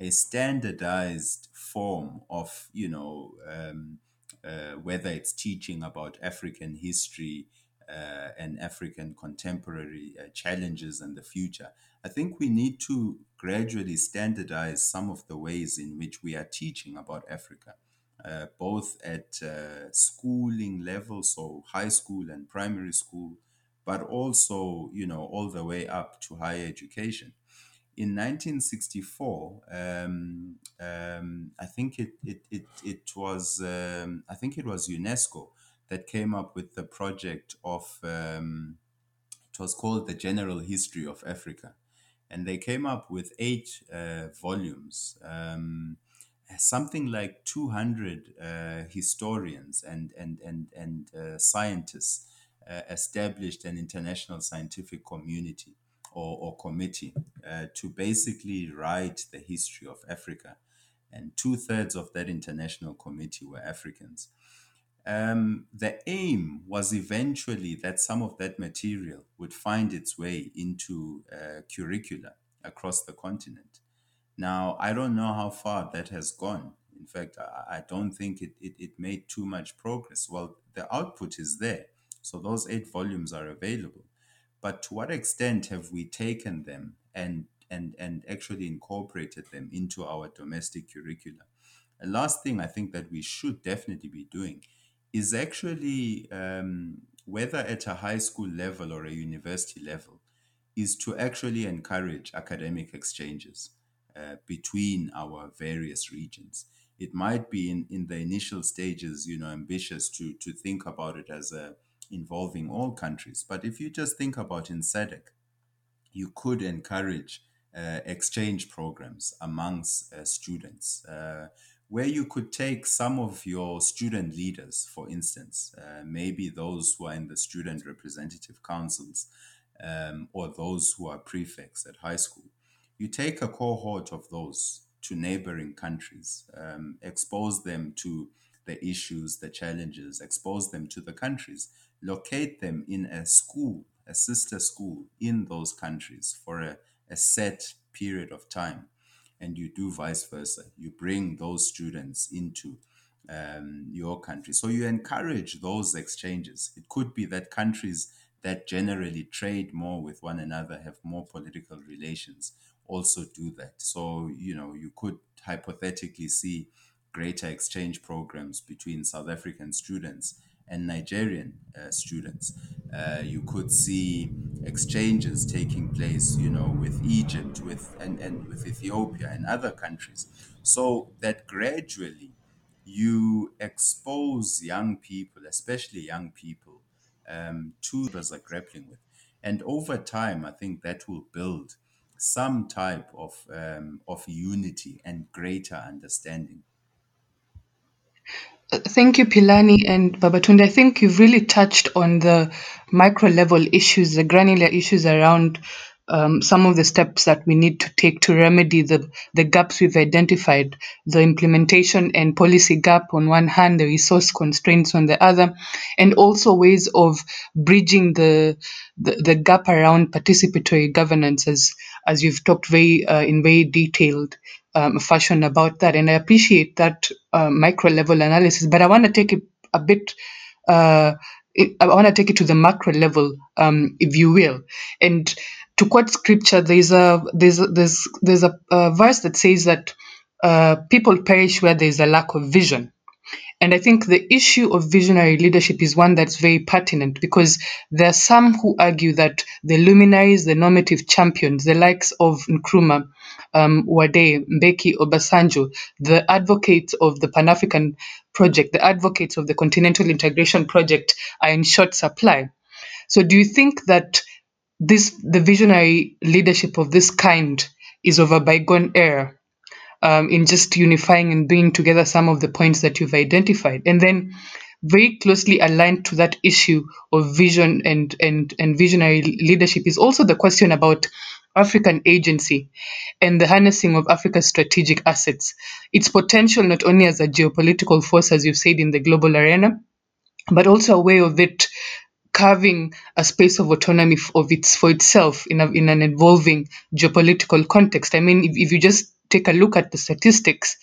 a standardized form of, you know, um, uh, whether it's teaching about African history uh, and African contemporary uh, challenges and the future. I think we need to gradually standardize some of the ways in which we are teaching about Africa. Uh, both at uh, schooling level, so high school and primary school, but also, you know, all the way up to higher education in 1964, um, um, I think it it it, it was um, I think it was UNESCO that came up with the project of um, it was called the General History of Africa, and they came up with eight uh, volumes. Um, something like 200 uh, historians and, and, and, and uh, scientists uh, established an international scientific community or, or committee uh, to basically write the history of Africa. And two thirds of that international committee were Africans. Um, the aim was eventually that some of that material would find its way into uh, curricula across the continent. Now, I don't know how far that has gone. In fact, I, I don't think it, it, it made too much progress. Well, the output is there. So those eight volumes are available. But to what extent have we taken them and, and, and actually incorporated them into our domestic curricula? The last thing I think that we should definitely be doing is actually, um, whether at a high school level or a university level, is to actually encourage academic exchanges uh, between our various regions. It might be in, in the initial stages, you know, ambitious to, to think about it as a, involving all countries. But if you just think about in SADC, you could encourage uh, exchange programs amongst uh, students uh, where you could take some of your student leaders, for instance, uh, maybe those who are in the student representative councils um, or those who are prefects at high school. You take a cohort of those to neighboring countries, um, expose them to the issues, the challenges, expose them to the countries, locate them in a school, a sister school in those countries for a, a set period of time and you do vice versa. You bring those students into um, your country. So you encourage those exchanges. It could be that countries that generally trade more with one another, have more political relations, also do that. So, you know, you could hypothetically see greater exchange programs between South African students and Nigerian uh, students. Uh, you could see exchanges taking place, you know, with Egypt, with and, and with Ethiopia and other countries, so that gradually you expose young people, especially young people, um, to those are grappling with, and over time, I think that will build some type of um, of unity and greater understanding Thank you, Philani and Babatunde. I think you've really touched on the micro level issues, the granular issues around um, some of the steps that we need to take to remedy the, the gaps we've identified, the implementation and policy gap on one hand, the resource constraints on the other, and also ways of bridging the, the, the gap around participatory governance as, as you've talked very uh, in very detailed um, fashion about that. And I appreciate that uh, micro level analysis, but I want to take it a bit uh, it, I want to take it to the macro level, um, if you will. And to quote scripture, there's a there's there's there's a, a verse that says that uh, people perish where there is a lack of vision. And I think the issue of visionary leadership is one that's very pertinent because there are some who argue that the luminaries, the normative champions, the likes of Nkrumah, um, Wade, Mbeki, Obasanjo, the advocates of the Pan African project, the advocates of the Continental Integration Project are in short supply. So, do you think that this the visionary leadership of this kind is of a bygone era? Um, in just unifying and bringing together some of the points that you've identified. And then very closely aligned to that issue of vision and, and, and visionary leadership is also the question about African agency and the harnessing of Africa's strategic assets, its potential not only as a geopolitical force, as you've said, in the global arena, but also a way of it carving a space of autonomy of its for itself in a, in an evolving geopolitical context. I mean, if, if you just take a look at the statistics,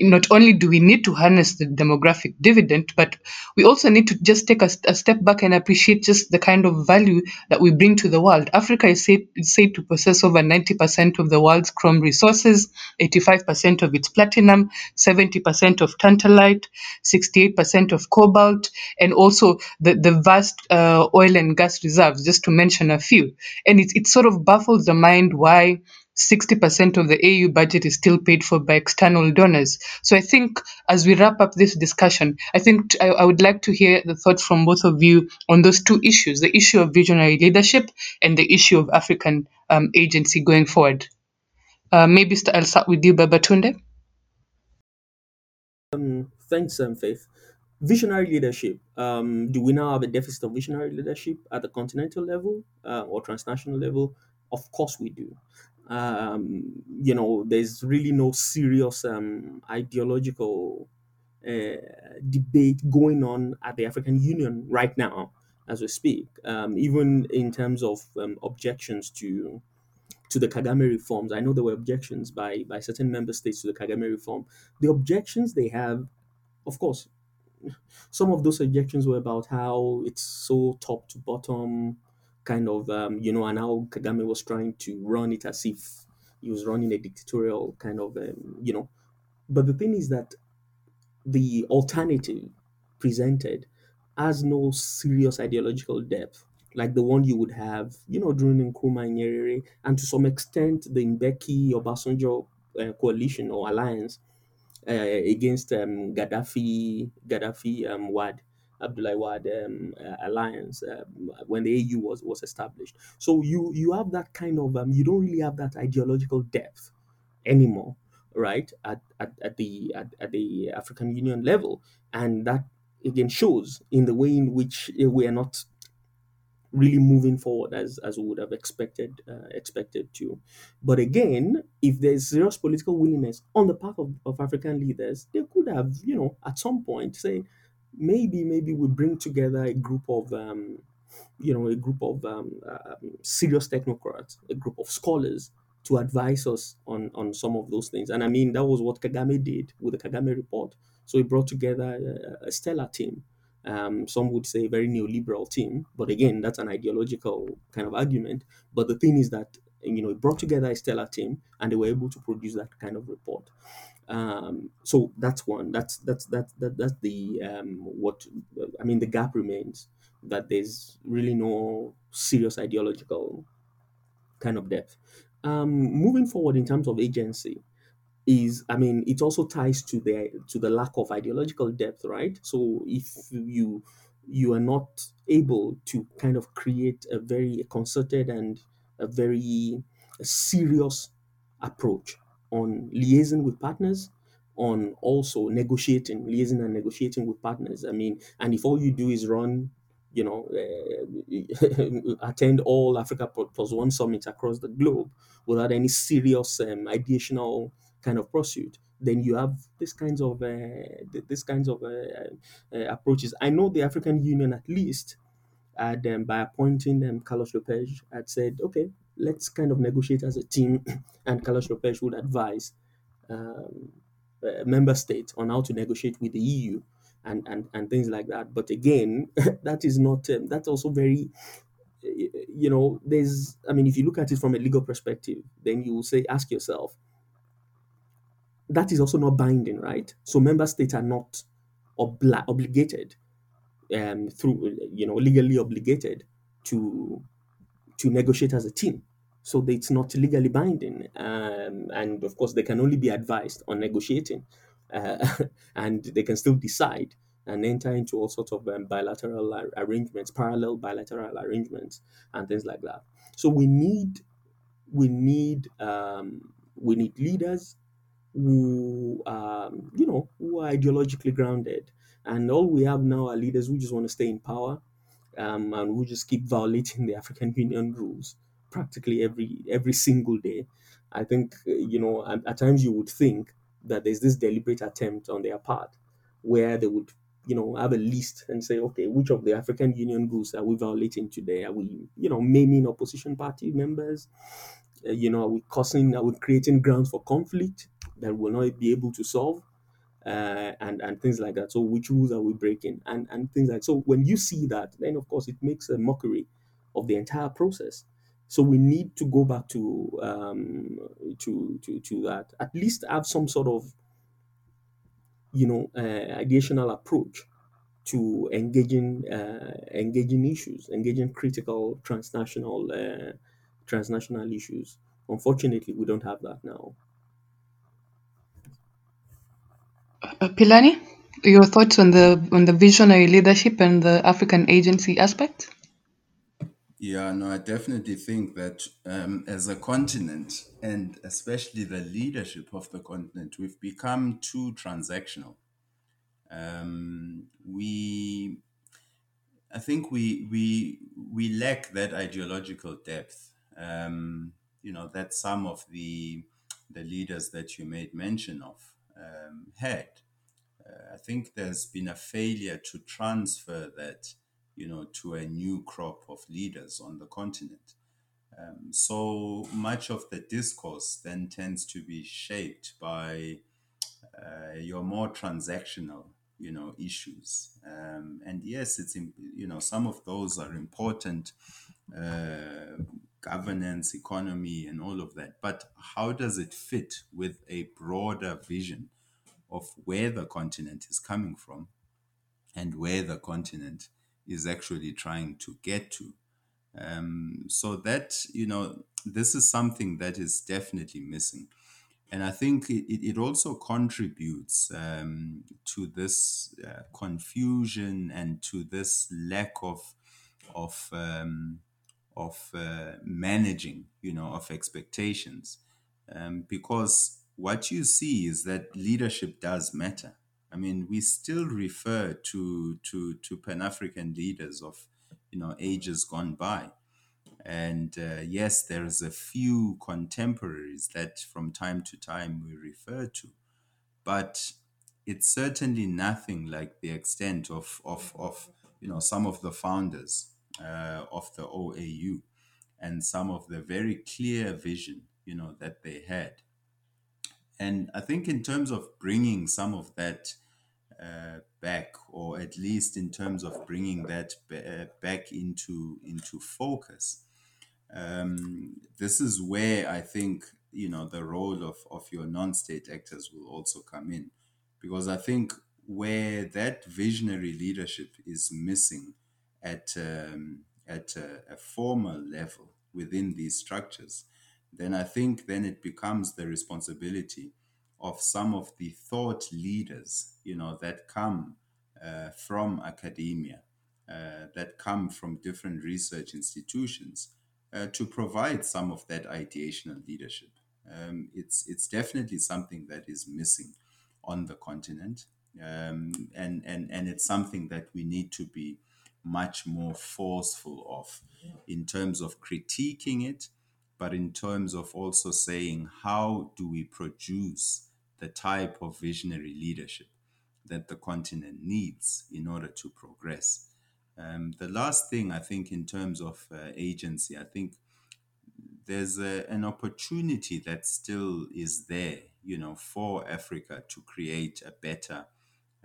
not only do we need to harness the demographic dividend, but we also need to just take a, a step back and appreciate just the kind of value that we bring to the world. Africa is said, said to possess over 90% of the world's chrome resources, 85% of its platinum, 70% of tantalite, 68% of cobalt, and also the, the vast uh, oil and gas reserves, just to mention a few. And it, it sort of baffles the mind why 60% of the AU budget is still paid for by external donors. So I think as we wrap up this discussion, I think I, I would like to hear the thoughts from both of you on those two issues, the issue of visionary leadership and the issue of African um, agency going forward. Uh, maybe st- I'll start with you, Babatunde. Um, thanks, um, Faith. Visionary leadership. Um, do we now have a deficit of visionary leadership at the continental level uh, or transnational level? Of course, we do. Um, you know, there's really no serious um, ideological uh, debate going on at the African Union right now as we speak, um, even in terms of um, objections to to the Kagame reforms. I know there were objections by by certain member states to the Kagame reform. The objections they have, of course, [laughs] some of those objections were about how it's so top to bottom, kind of, um, you know, and how Kagame was trying to run it as if he was running a dictatorial kind of, um, you know. But the thing is that the alternative presented has no serious ideological depth like the one you would have, you know, during Nkrumah and Nyerere, and to some extent the Mbeki Obasanjo uh, coalition or alliance uh, against um, Gaddafi, Gaddafi um, Wade, Abdoulaye Wade um, uh, alliance um, when the AU was was established. So you you have that kind of um, you don't really have that ideological depth anymore, right? At at, at the at, at the African Union level, and that again shows in the way in which uh, we are not really moving forward as as we would have expected uh, expected to. But again, if there's serious political willingness on the part of, of African leaders, they could have, you know, at some point say, maybe maybe we bring together a group of um, you know a group of um, uh, serious technocrats, a group of scholars to advise us on on some of those things. And I mean that was what Kagame did with the Kagame report. So he brought together a, a stellar team um, some would say very neoliberal team, but again, that's an ideological kind of argument. But the thing is that you know it brought together a stellar team, and they were able to produce that kind of report. Um, so that's one. That's that's that's that, that's the um, what I mean. The gap remains that there's really no serious ideological kind of depth. Um, moving forward in terms of agency, is i mean it also ties to the to the lack of ideological depth right so if you you are not able to kind of create a very concerted and a very serious approach on liaison with partners on also negotiating liaising and negotiating with partners i mean and if all you do is run you know uh, [laughs] attend all africa plus one summits across the globe without any serious um, ideational kind of pursuit, then you have these kinds of uh, this kinds of uh, uh, approaches. I know the African Union at least had um, by appointing um, Carlos Lopez had said, okay, let's kind of negotiate as a team, [laughs] and Carlos Lopez would advise um, member states on how to negotiate with the EU. And, and, and things like that. But again, [laughs] that is not, um, that's also very, you know, there's, I mean, if you look at it from a legal perspective, then you will say, ask yourself, that is also not binding, right? So member states are not obli- obligated um, through, you know, legally obligated to to negotiate as a team. So it's not legally binding, um, and of course they can only be advised on negotiating, uh, [laughs] and they can still decide and enter into all sorts of um, bilateral arrangements, parallel bilateral arrangements, and things like that. So we need we need um, we need leaders who um, you know who are ideologically grounded and all we have now are leaders who just want to stay in power um, and who just keep violating the african union rules practically every every single day. I think you know at, at times you would think that there's this deliberate attempt on their part where they would you know have a list and say okay which of the african union rules are we violating today? Are we you know maiming opposition party members? Uh, you know are we causing are we creating grounds for conflict that we'll not be able to solve uh, and and things like that. So which rules are we breaking and and things like so when you see that, then of course it makes a mockery of the entire process. So we need to go back to um, to to to that. At least have some sort of you know uh, approach to engaging uh, engaging issues, engaging critical transnational uh, transnational issues. Unfortunately, we don't have that now. Uh, Philani, your thoughts on the on the visionary leadership and the African agency aspect? Yeah, no, I definitely think that um, as a continent, and especially the leadership of the continent, we've become too transactional. Um, we, I think we we we lack that ideological depth. Um, you know that some of the the leaders that you made mention of um, had. Uh, I think there's been a failure to transfer that, you know, to a new crop of leaders on the continent. Um, so much of the discourse then tends to be shaped by uh, your more transactional, you know, issues. Um, and yes, it's you know some of those are important, uh, governance, economy, and all of that. But how does it fit with a broader vision of where the continent is coming from and where the continent is actually trying to get to? Um, so that you know, this is something that is definitely missing and I think it, it also contributes um, to this uh, confusion and to this lack of of um, of uh, managing, you know, of expectations, um, because what you see is that leadership does matter. I mean, we still refer to to to Pan African leaders of you know ages gone by and uh, yes, there's a few contemporaries that from time to time we refer to, but it's certainly nothing like the extent of, of, of you know, some of the founders uh, of the OAU and some of the very clear vision, you know, that they had. And I think in terms of bringing some of that uh, back, or at least in terms of bringing that ba- uh, back into into focus, um, this is where I think you know the role of of your non-state actors will also come in, because I think where that visionary leadership is missing at um, at a, a formal level within these structures, then I think then it becomes the responsibility of some of the thought leaders, you know, that come uh, from academia, uh, that come from different research institutions, uh, to provide some of that ideational leadership. Um, it's it's definitely something that is missing on the continent, um, and and and it's something that we need to be much more forceful of in terms of critiquing it, but in terms of also saying how do we produce the type of visionary leadership that the continent needs in order to progress. Um, the last thing I think, in terms of uh, agency, I think there's a, an opportunity that still is there, you know, for Africa to create a better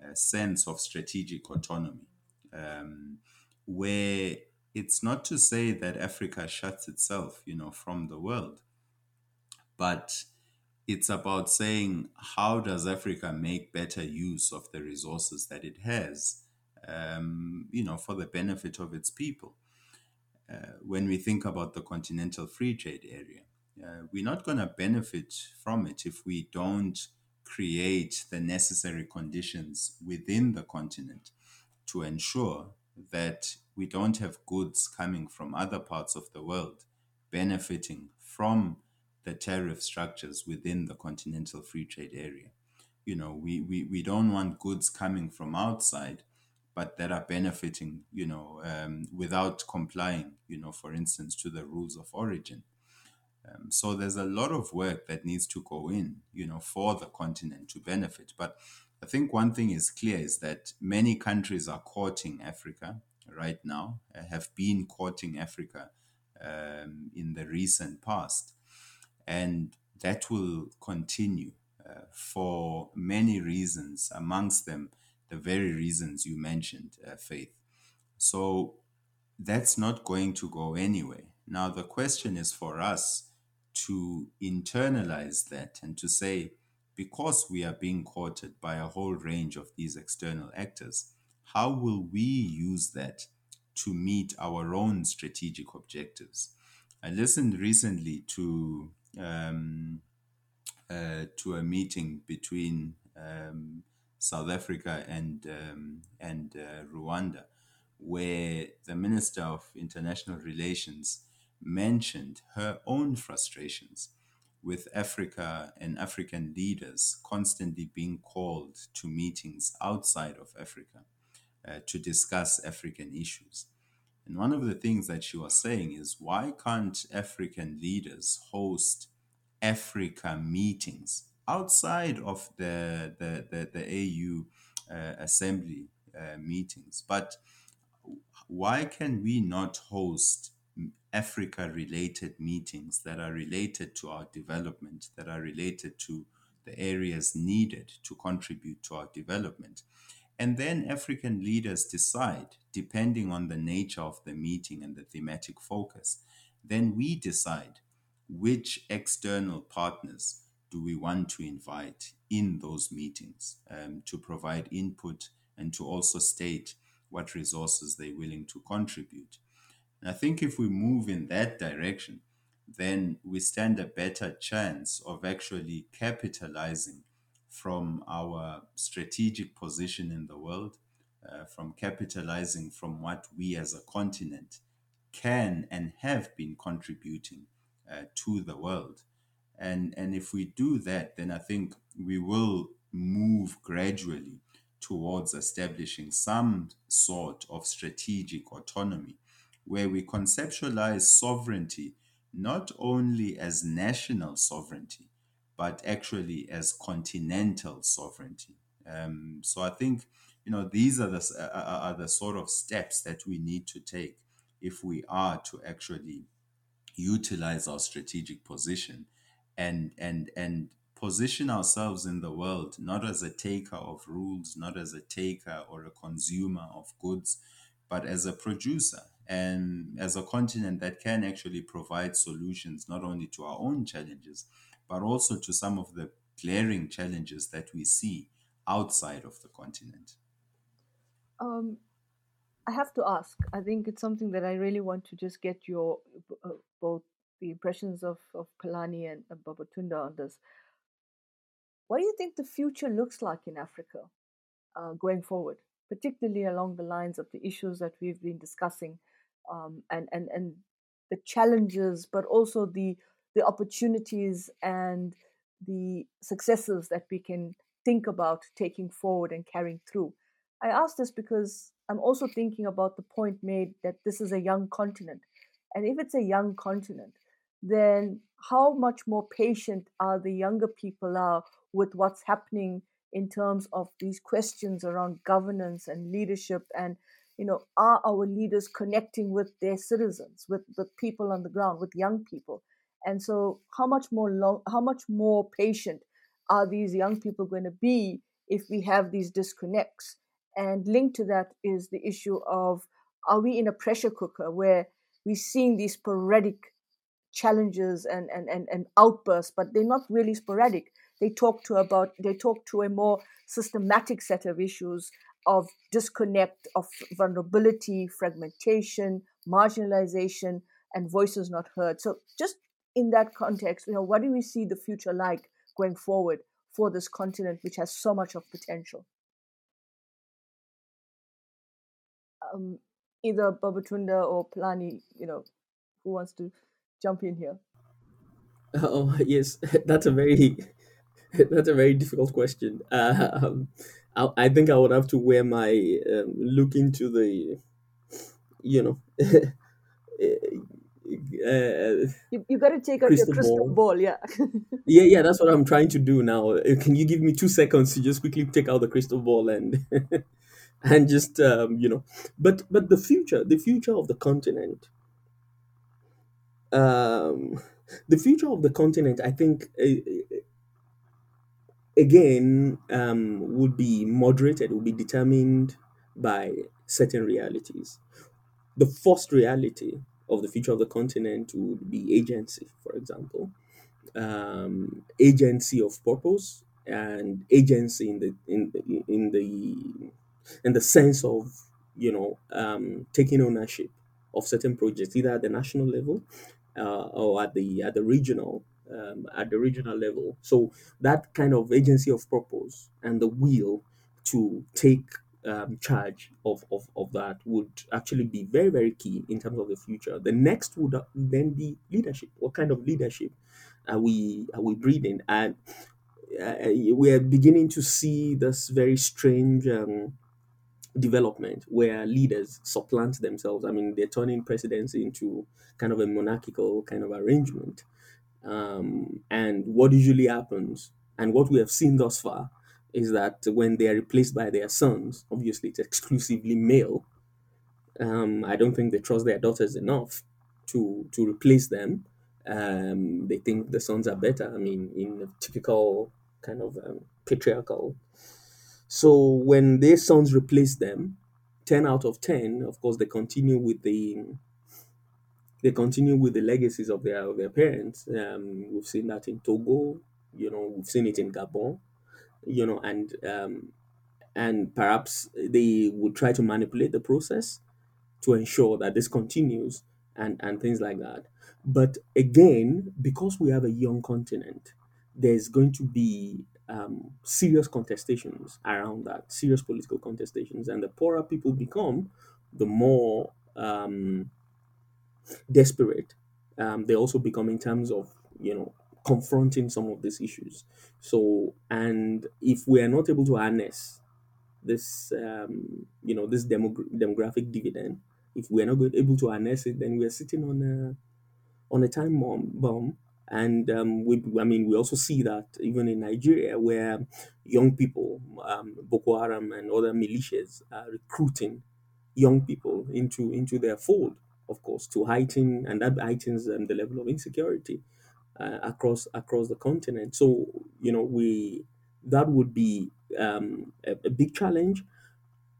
uh, sense of strategic autonomy, um, where it's not to say that Africa shuts itself, you know, from the world, but it's about saying how does Africa make better use of the resources that it has, um, you know, for the benefit of its people. Uh, when we think about the continental free trade area, uh, we're not going to benefit from it if we don't create the necessary conditions within the continent to ensure that we don't have goods coming from other parts of the world benefiting from the tariff structures within the continental free trade area. You know, we, we, we don't want goods coming from outside, but that are benefiting, you know, um, without complying, you know, for instance, to the rules of origin. Um, so there's a lot of work that needs to go in, you know, for the continent to benefit. But I think one thing is clear is that many countries are courting Africa right now, uh, have been courting Africa um, in the recent past. And that will continue uh, for many reasons, amongst them, the very reasons you mentioned, uh, Faith. So that's not going to go anywhere. Now, the question is for us to internalize that and to say, because we are being courted by a whole range of these external actors, how will we use that to meet our own strategic objectives? I listened recently to um, uh, to a meeting between um, South Africa and um, and uh, Rwanda, where the Minister of International Relations mentioned her own frustrations with Africa and African leaders constantly being called to meetings outside of Africa uh, to discuss African issues. And one of the things that she was saying is why can't African leaders host Africa meetings outside of the, the, the, the AU uh, assembly uh, meetings? But why can we not host Africa related meetings that are related to our development, that are related to the areas needed to contribute to our development? And then African leaders decide, depending on the nature of the meeting and the thematic focus, then we decide which external partners do we want to invite in those meetings um, to provide input and to also state what resources they're willing to contribute. And I think if we move in that direction, then we stand a better chance of actually capitalizing from our strategic position in the world, uh, from capitalizing from what we as a continent can and have been contributing uh, to the world. And, and if we do that, then I think we will move gradually towards establishing some sort of strategic autonomy where we conceptualize sovereignty not only as national sovereignty, but actually as continental sovereignty. Um, so I think you know these are the uh, uh, are the sort of steps that we need to take if we are to actually utilize our strategic position and and and position ourselves in the world not as a taker of rules, not as a taker or a consumer of goods, but as a producer and as a continent that can actually provide solutions not only to our own challenges, but also to some of the glaring challenges that we see outside of the continent. Um, I have to ask. I think it's something that I really want to just get your uh, both the impressions of of Philani and, and Babatunde on this. What do you think the future looks like in Africa uh, going forward, particularly along the lines of the issues that we've been discussing, um, and and and the challenges, but also the the opportunities and the successes that we can think about taking forward and carrying through. I ask this because I'm also thinking about the point made that this is a young continent. And if it's a young continent, then how much more patient are the younger people are with what's happening in terms of these questions around governance and leadership and you know are our leaders connecting with their citizens with the people on the ground with young people? And so how much more long how much more patient are these young people going to be if we have these disconnects? And linked to that is the issue of are we in a pressure cooker where we're seeing these sporadic challenges and, and, and, and outbursts but they're not really sporadic? They talk to about they talk to a more systematic set of issues of disconnect of vulnerability fragmentation marginalization and voices not heard so just in that context, you know, what do we see the future like going forward for this continent, which has so much of potential? Um, either Babatunde or Philani, you know, who wants to jump in here? [laughs] Oh yes, [laughs] that's a very [laughs] that's a very difficult question. Um, I, I think I would have to wear my um, look into the, you know, [laughs] uh, you, you got to take out your crystal crystal ball. ball, yeah. [laughs] Yeah, yeah, that's what I'm trying to do now. Uh, Can you give me two seconds to just quickly take out the crystal ball and [laughs] and just um, you know, but but the future, the future of the continent, um, the future of the continent, I think uh, again um, would be moderated, will be determined by certain realities. The first reality of the future of the continent would be agency, for example. um, agency of purpose and agency in the in the, in the in the sense of you know um, taking ownership of certain projects either at the national level uh, or at the at the regional um, at the regional level so that kind of agency of purpose and the will to take um, charge of, of, of that would actually be very, very key in terms of the future. The next would uh, then be leadership. What kind of leadership are we are we breeding? And uh, we are beginning to see this very strange um, development where leaders supplant themselves. I mean, they're turning presidency into kind of a monarchical kind of arrangement. Um, and what usually happens, and what we have seen thus far, is that when they are replaced by their sons, obviously it's exclusively male. Um, I don't think they trust their daughters enough to to replace them. Um, they think the sons are better. I mean, in a typical kind of um, patriarchal. So when their sons replace them, ten out of ten, of course, they continue with the they continue with the legacies of their of their parents. Um, we've seen that in Togo, you know, we've seen it in Gabon, you know, and um, and perhaps they would try to manipulate the process to ensure that this continues and and things like that. But again, because we have a young continent, there's going to be um, serious contestations around that, serious political contestations, and the poorer people become, the more um, desperate um, they also become in terms of you know confronting some of these issues. So, and if we are not able to harness this, um, you know, this demog- demographic dividend, if we are not able to harness it, then we are sitting on a on a time bomb. bomb. And um, we, I mean, we also see that even in Nigeria, where young people, um, Boko Haram and other militias, are recruiting young people into into their fold, of course, to heighten and that heightens um, the level of insecurity uh, across across the continent. So you know, we that would be um, a, a big challenge.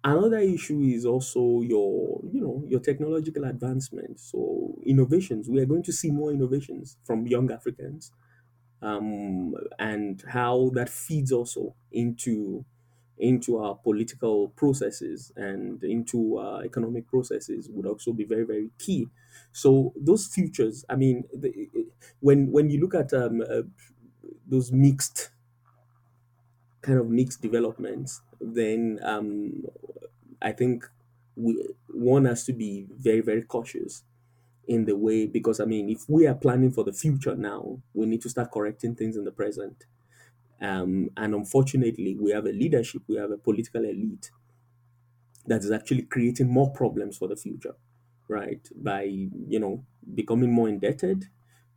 Another issue is also your, you know, your technological advancement. So innovations, we are going to see more innovations from young Africans, um, and how that feeds also into into our political processes and into our economic processes would also be very very key. So those futures, I mean, the, when when you look at um, uh, those mixed kind of mixed developments, then um, I think we one has to be very very cautious in the way because I mean if we are planning for the future now, we need to start correcting things in the present. Um, and unfortunately, we have a leadership, we have a political elite that is actually creating more problems for the future, right? By you know becoming more indebted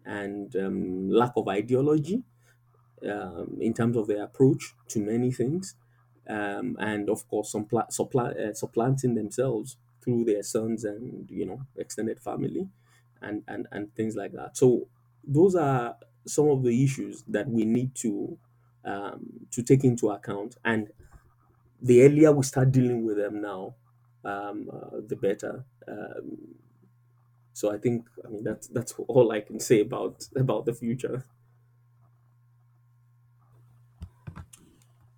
and um, lack of ideology um, in terms of their approach to many things, um, and of course, suppla- suppla- uh, supplanting themselves through their sons and you know extended family, and and and things like that. So those are some of the issues that we need to um, to take into account, and the earlier we start dealing with them now, um, uh, the better. Um, so I think I mean that's that's all I can say about about the future.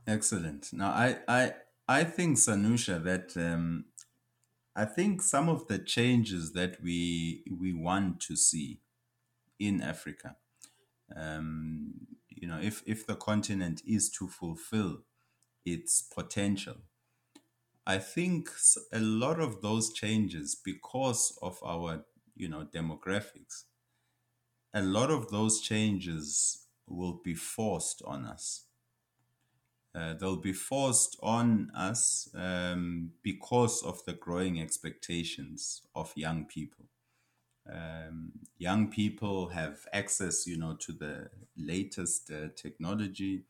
Excellent. Now, I, I, I think, Sanusha, that um, I think some of the changes that we we want to see in Africa, um, you know, if if the continent is to fulfill its potential, I think a lot of those changes, because of our you know demographics, a lot of those changes will be forced on us uh, they'll be forced on us um, because of the growing expectations of young people. Um, young people have access, you know, to the latest uh, technology.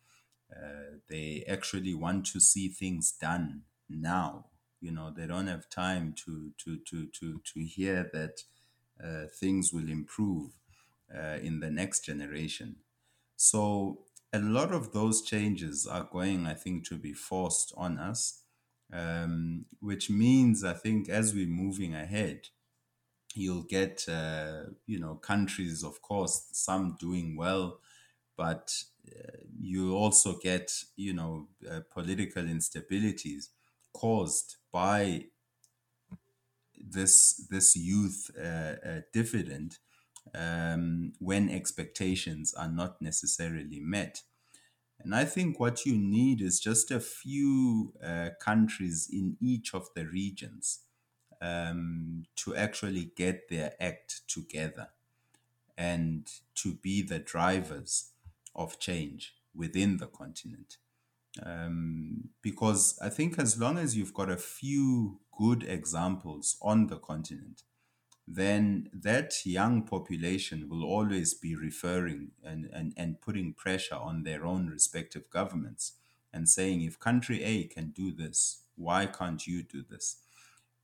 Uh, they actually want to see things done now. You know, they don't have time to to to to to hear that uh, things will improve uh, in the next generation. So a lot of those changes are going, I think, to be forced on us, um, which means I think as we're moving ahead, you'll get uh, you know countries, of course, some doing well, but uh, you also get you know uh, political instabilities caused by this this youth uh, uh, dividend um, when expectations are not necessarily met. And I think what you need is just a few uh, countries in each of the regions um, to actually get their act together and to be the drivers of change within the continent. Um, because I think as long as you've got a few good examples on the continent, then that young population will always be referring and, and, and putting pressure on their own respective governments and saying, if country A can do this, why can't you do this?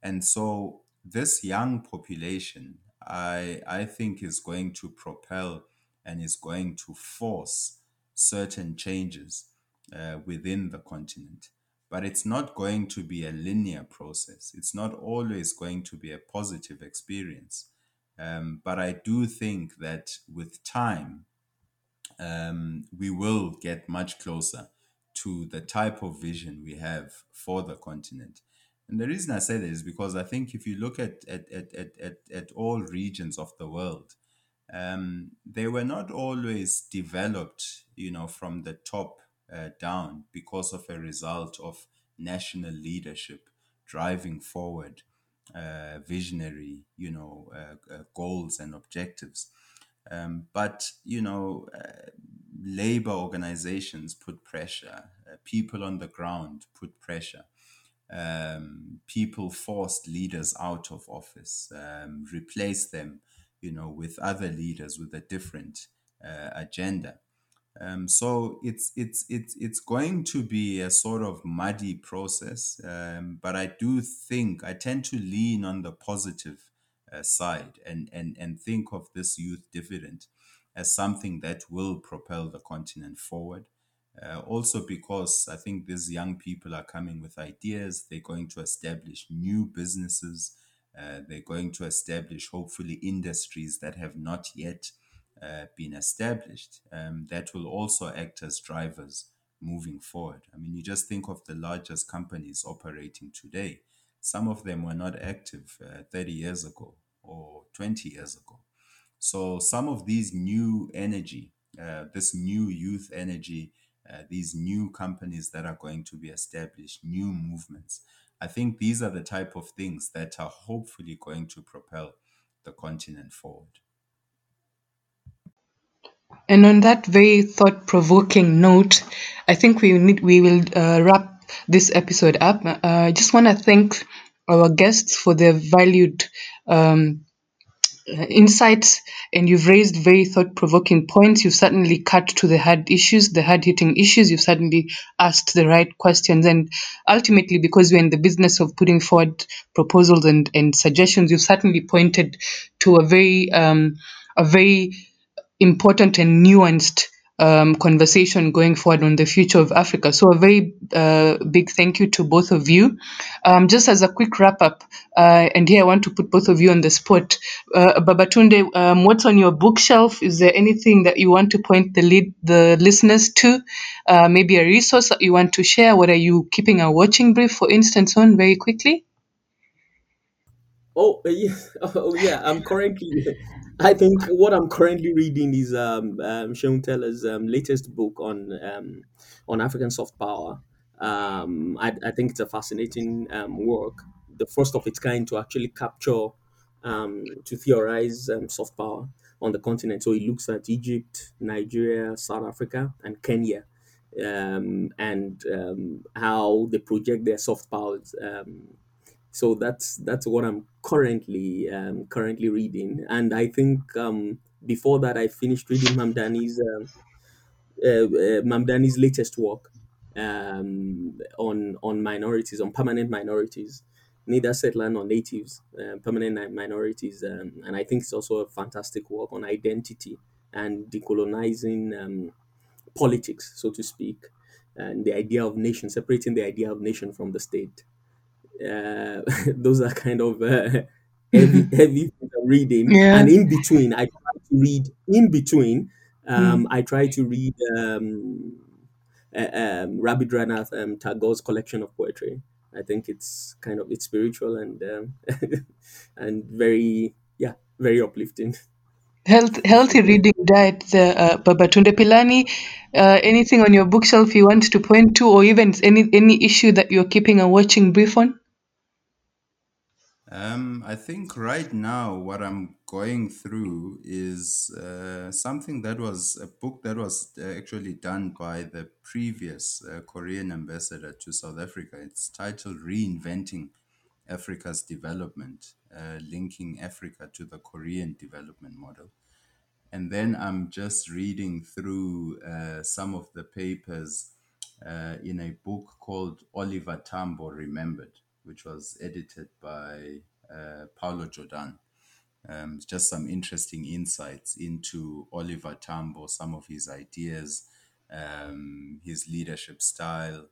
And so this young population, I, I think, is going to propel and is going to force certain changes uh, within the continent but it's not going to be a linear process. It's not always going to be a positive experience. Um, but I do think that with time, um, we will get much closer to the type of vision we have for the continent. And the reason I say that is because I think if you look at, at, at, at, at, at all regions of the world, um, they were not always developed, you know, from the top uh, down because of a result of national leadership driving forward uh, visionary, you know, uh, uh, goals and objectives. Um, but you know, uh, labor organizations put pressure. Uh, people on the ground put pressure. Um, people forced leaders out of office, um, replaced them, you know, with other leaders with a different uh, agenda. Um, so it's it's it's it's going to be a sort of muddy process, um, but I do think I tend to lean on the positive uh, side and and and think of this youth dividend as something that will propel the continent forward. Uh, also because I think these young people are coming with ideas, they're going to establish new businesses, uh, they're going to establish hopefully industries that have not yet uh, been established um, that will also act as drivers moving forward. I mean, you just think of the largest companies operating today. Some of them were not active uh, 30 years ago or 20 years ago. So, some of these new energy, uh, this new youth energy, uh, these new companies that are going to be established, new movements, I think these are the type of things that are hopefully going to propel the continent forward. And on that very thought-provoking note, I think we need we will uh, wrap this episode up. Uh, I just want to thank our guests for their valued um, insights, and you've raised very thought-provoking points. You've certainly cut to the hard issues, the hard-hitting issues. You've certainly asked the right questions, and ultimately, because we're in the business of putting forward proposals and, and suggestions, you've certainly pointed to a very um, a very important and nuanced um, conversation going forward on the future of Africa. So, a very uh, big thank you to both of you. Um, just as a quick wrap up, uh, and here I want to put both of you on the spot. Uh, Babatunde, um, what's on your bookshelf? Is there anything that you want to point the lead, the listeners to? Uh, maybe a resource that you want to share? What are you keeping a watching brief, for instance, on very quickly? Oh [laughs] yeah, oh yeah. I'm currently. I think what I'm currently reading is um, um Teller's um, latest book on um, on African soft power. Um, I, I think it's a fascinating um, work, the first of its kind to actually capture um, to theorize um, soft power on the continent. So it looks at Egypt, Nigeria, South Africa, and Kenya, um, and um, how they project their soft powers um, so that's that's what I'm currently um, currently reading, and I think um, before that I finished reading Mamdani's um, uh, uh, Mamdani's latest work um, on on minorities, on permanent minorities, neither settler nor natives, uh, permanent minorities, um, and I think it's also a fantastic work on identity and decolonizing um, politics, so to speak, and the idea of nation, separating the idea of nation from the state uh, [laughs] those are kind of uh, heavy, [laughs] heavy reading. Yeah. And in between, I try to read. In between, um, Mm. I try to read um, uh, um, Rabindranath um, Tagore's collection of poetry. I think it's kind of it's spiritual and um, [laughs] and very yeah very uplifting. Health, healthy reading diet uh, Babatunde Philani. Uh, anything on your bookshelf you want to point to, or even any any issue that you're keeping a watching brief on? Um, I think right now what I'm going through is uh, something that was a book that was uh, actually done by the previous uh, Korean ambassador to South Africa. It's titled Reinventing Africa's Development, uh, linking Africa to the Korean development model. And then I'm just reading through uh, some of the papers in a book called Oliver Tambo Remembered, which was edited by uh, Pallo Jordan. Um, just some interesting insights into Oliver Tambo, some of his ideas, um, his leadership style.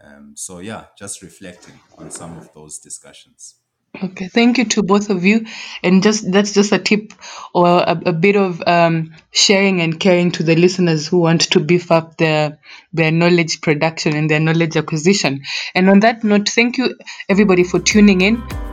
Um, so, yeah, just reflecting on some of those discussions. Okay, thank you to both of you. And just that's just a tip or a, a bit of um, sharing and caring to the listeners who want to beef up their their knowledge production and their knowledge acquisition. And on that note, thank you everybody for tuning in.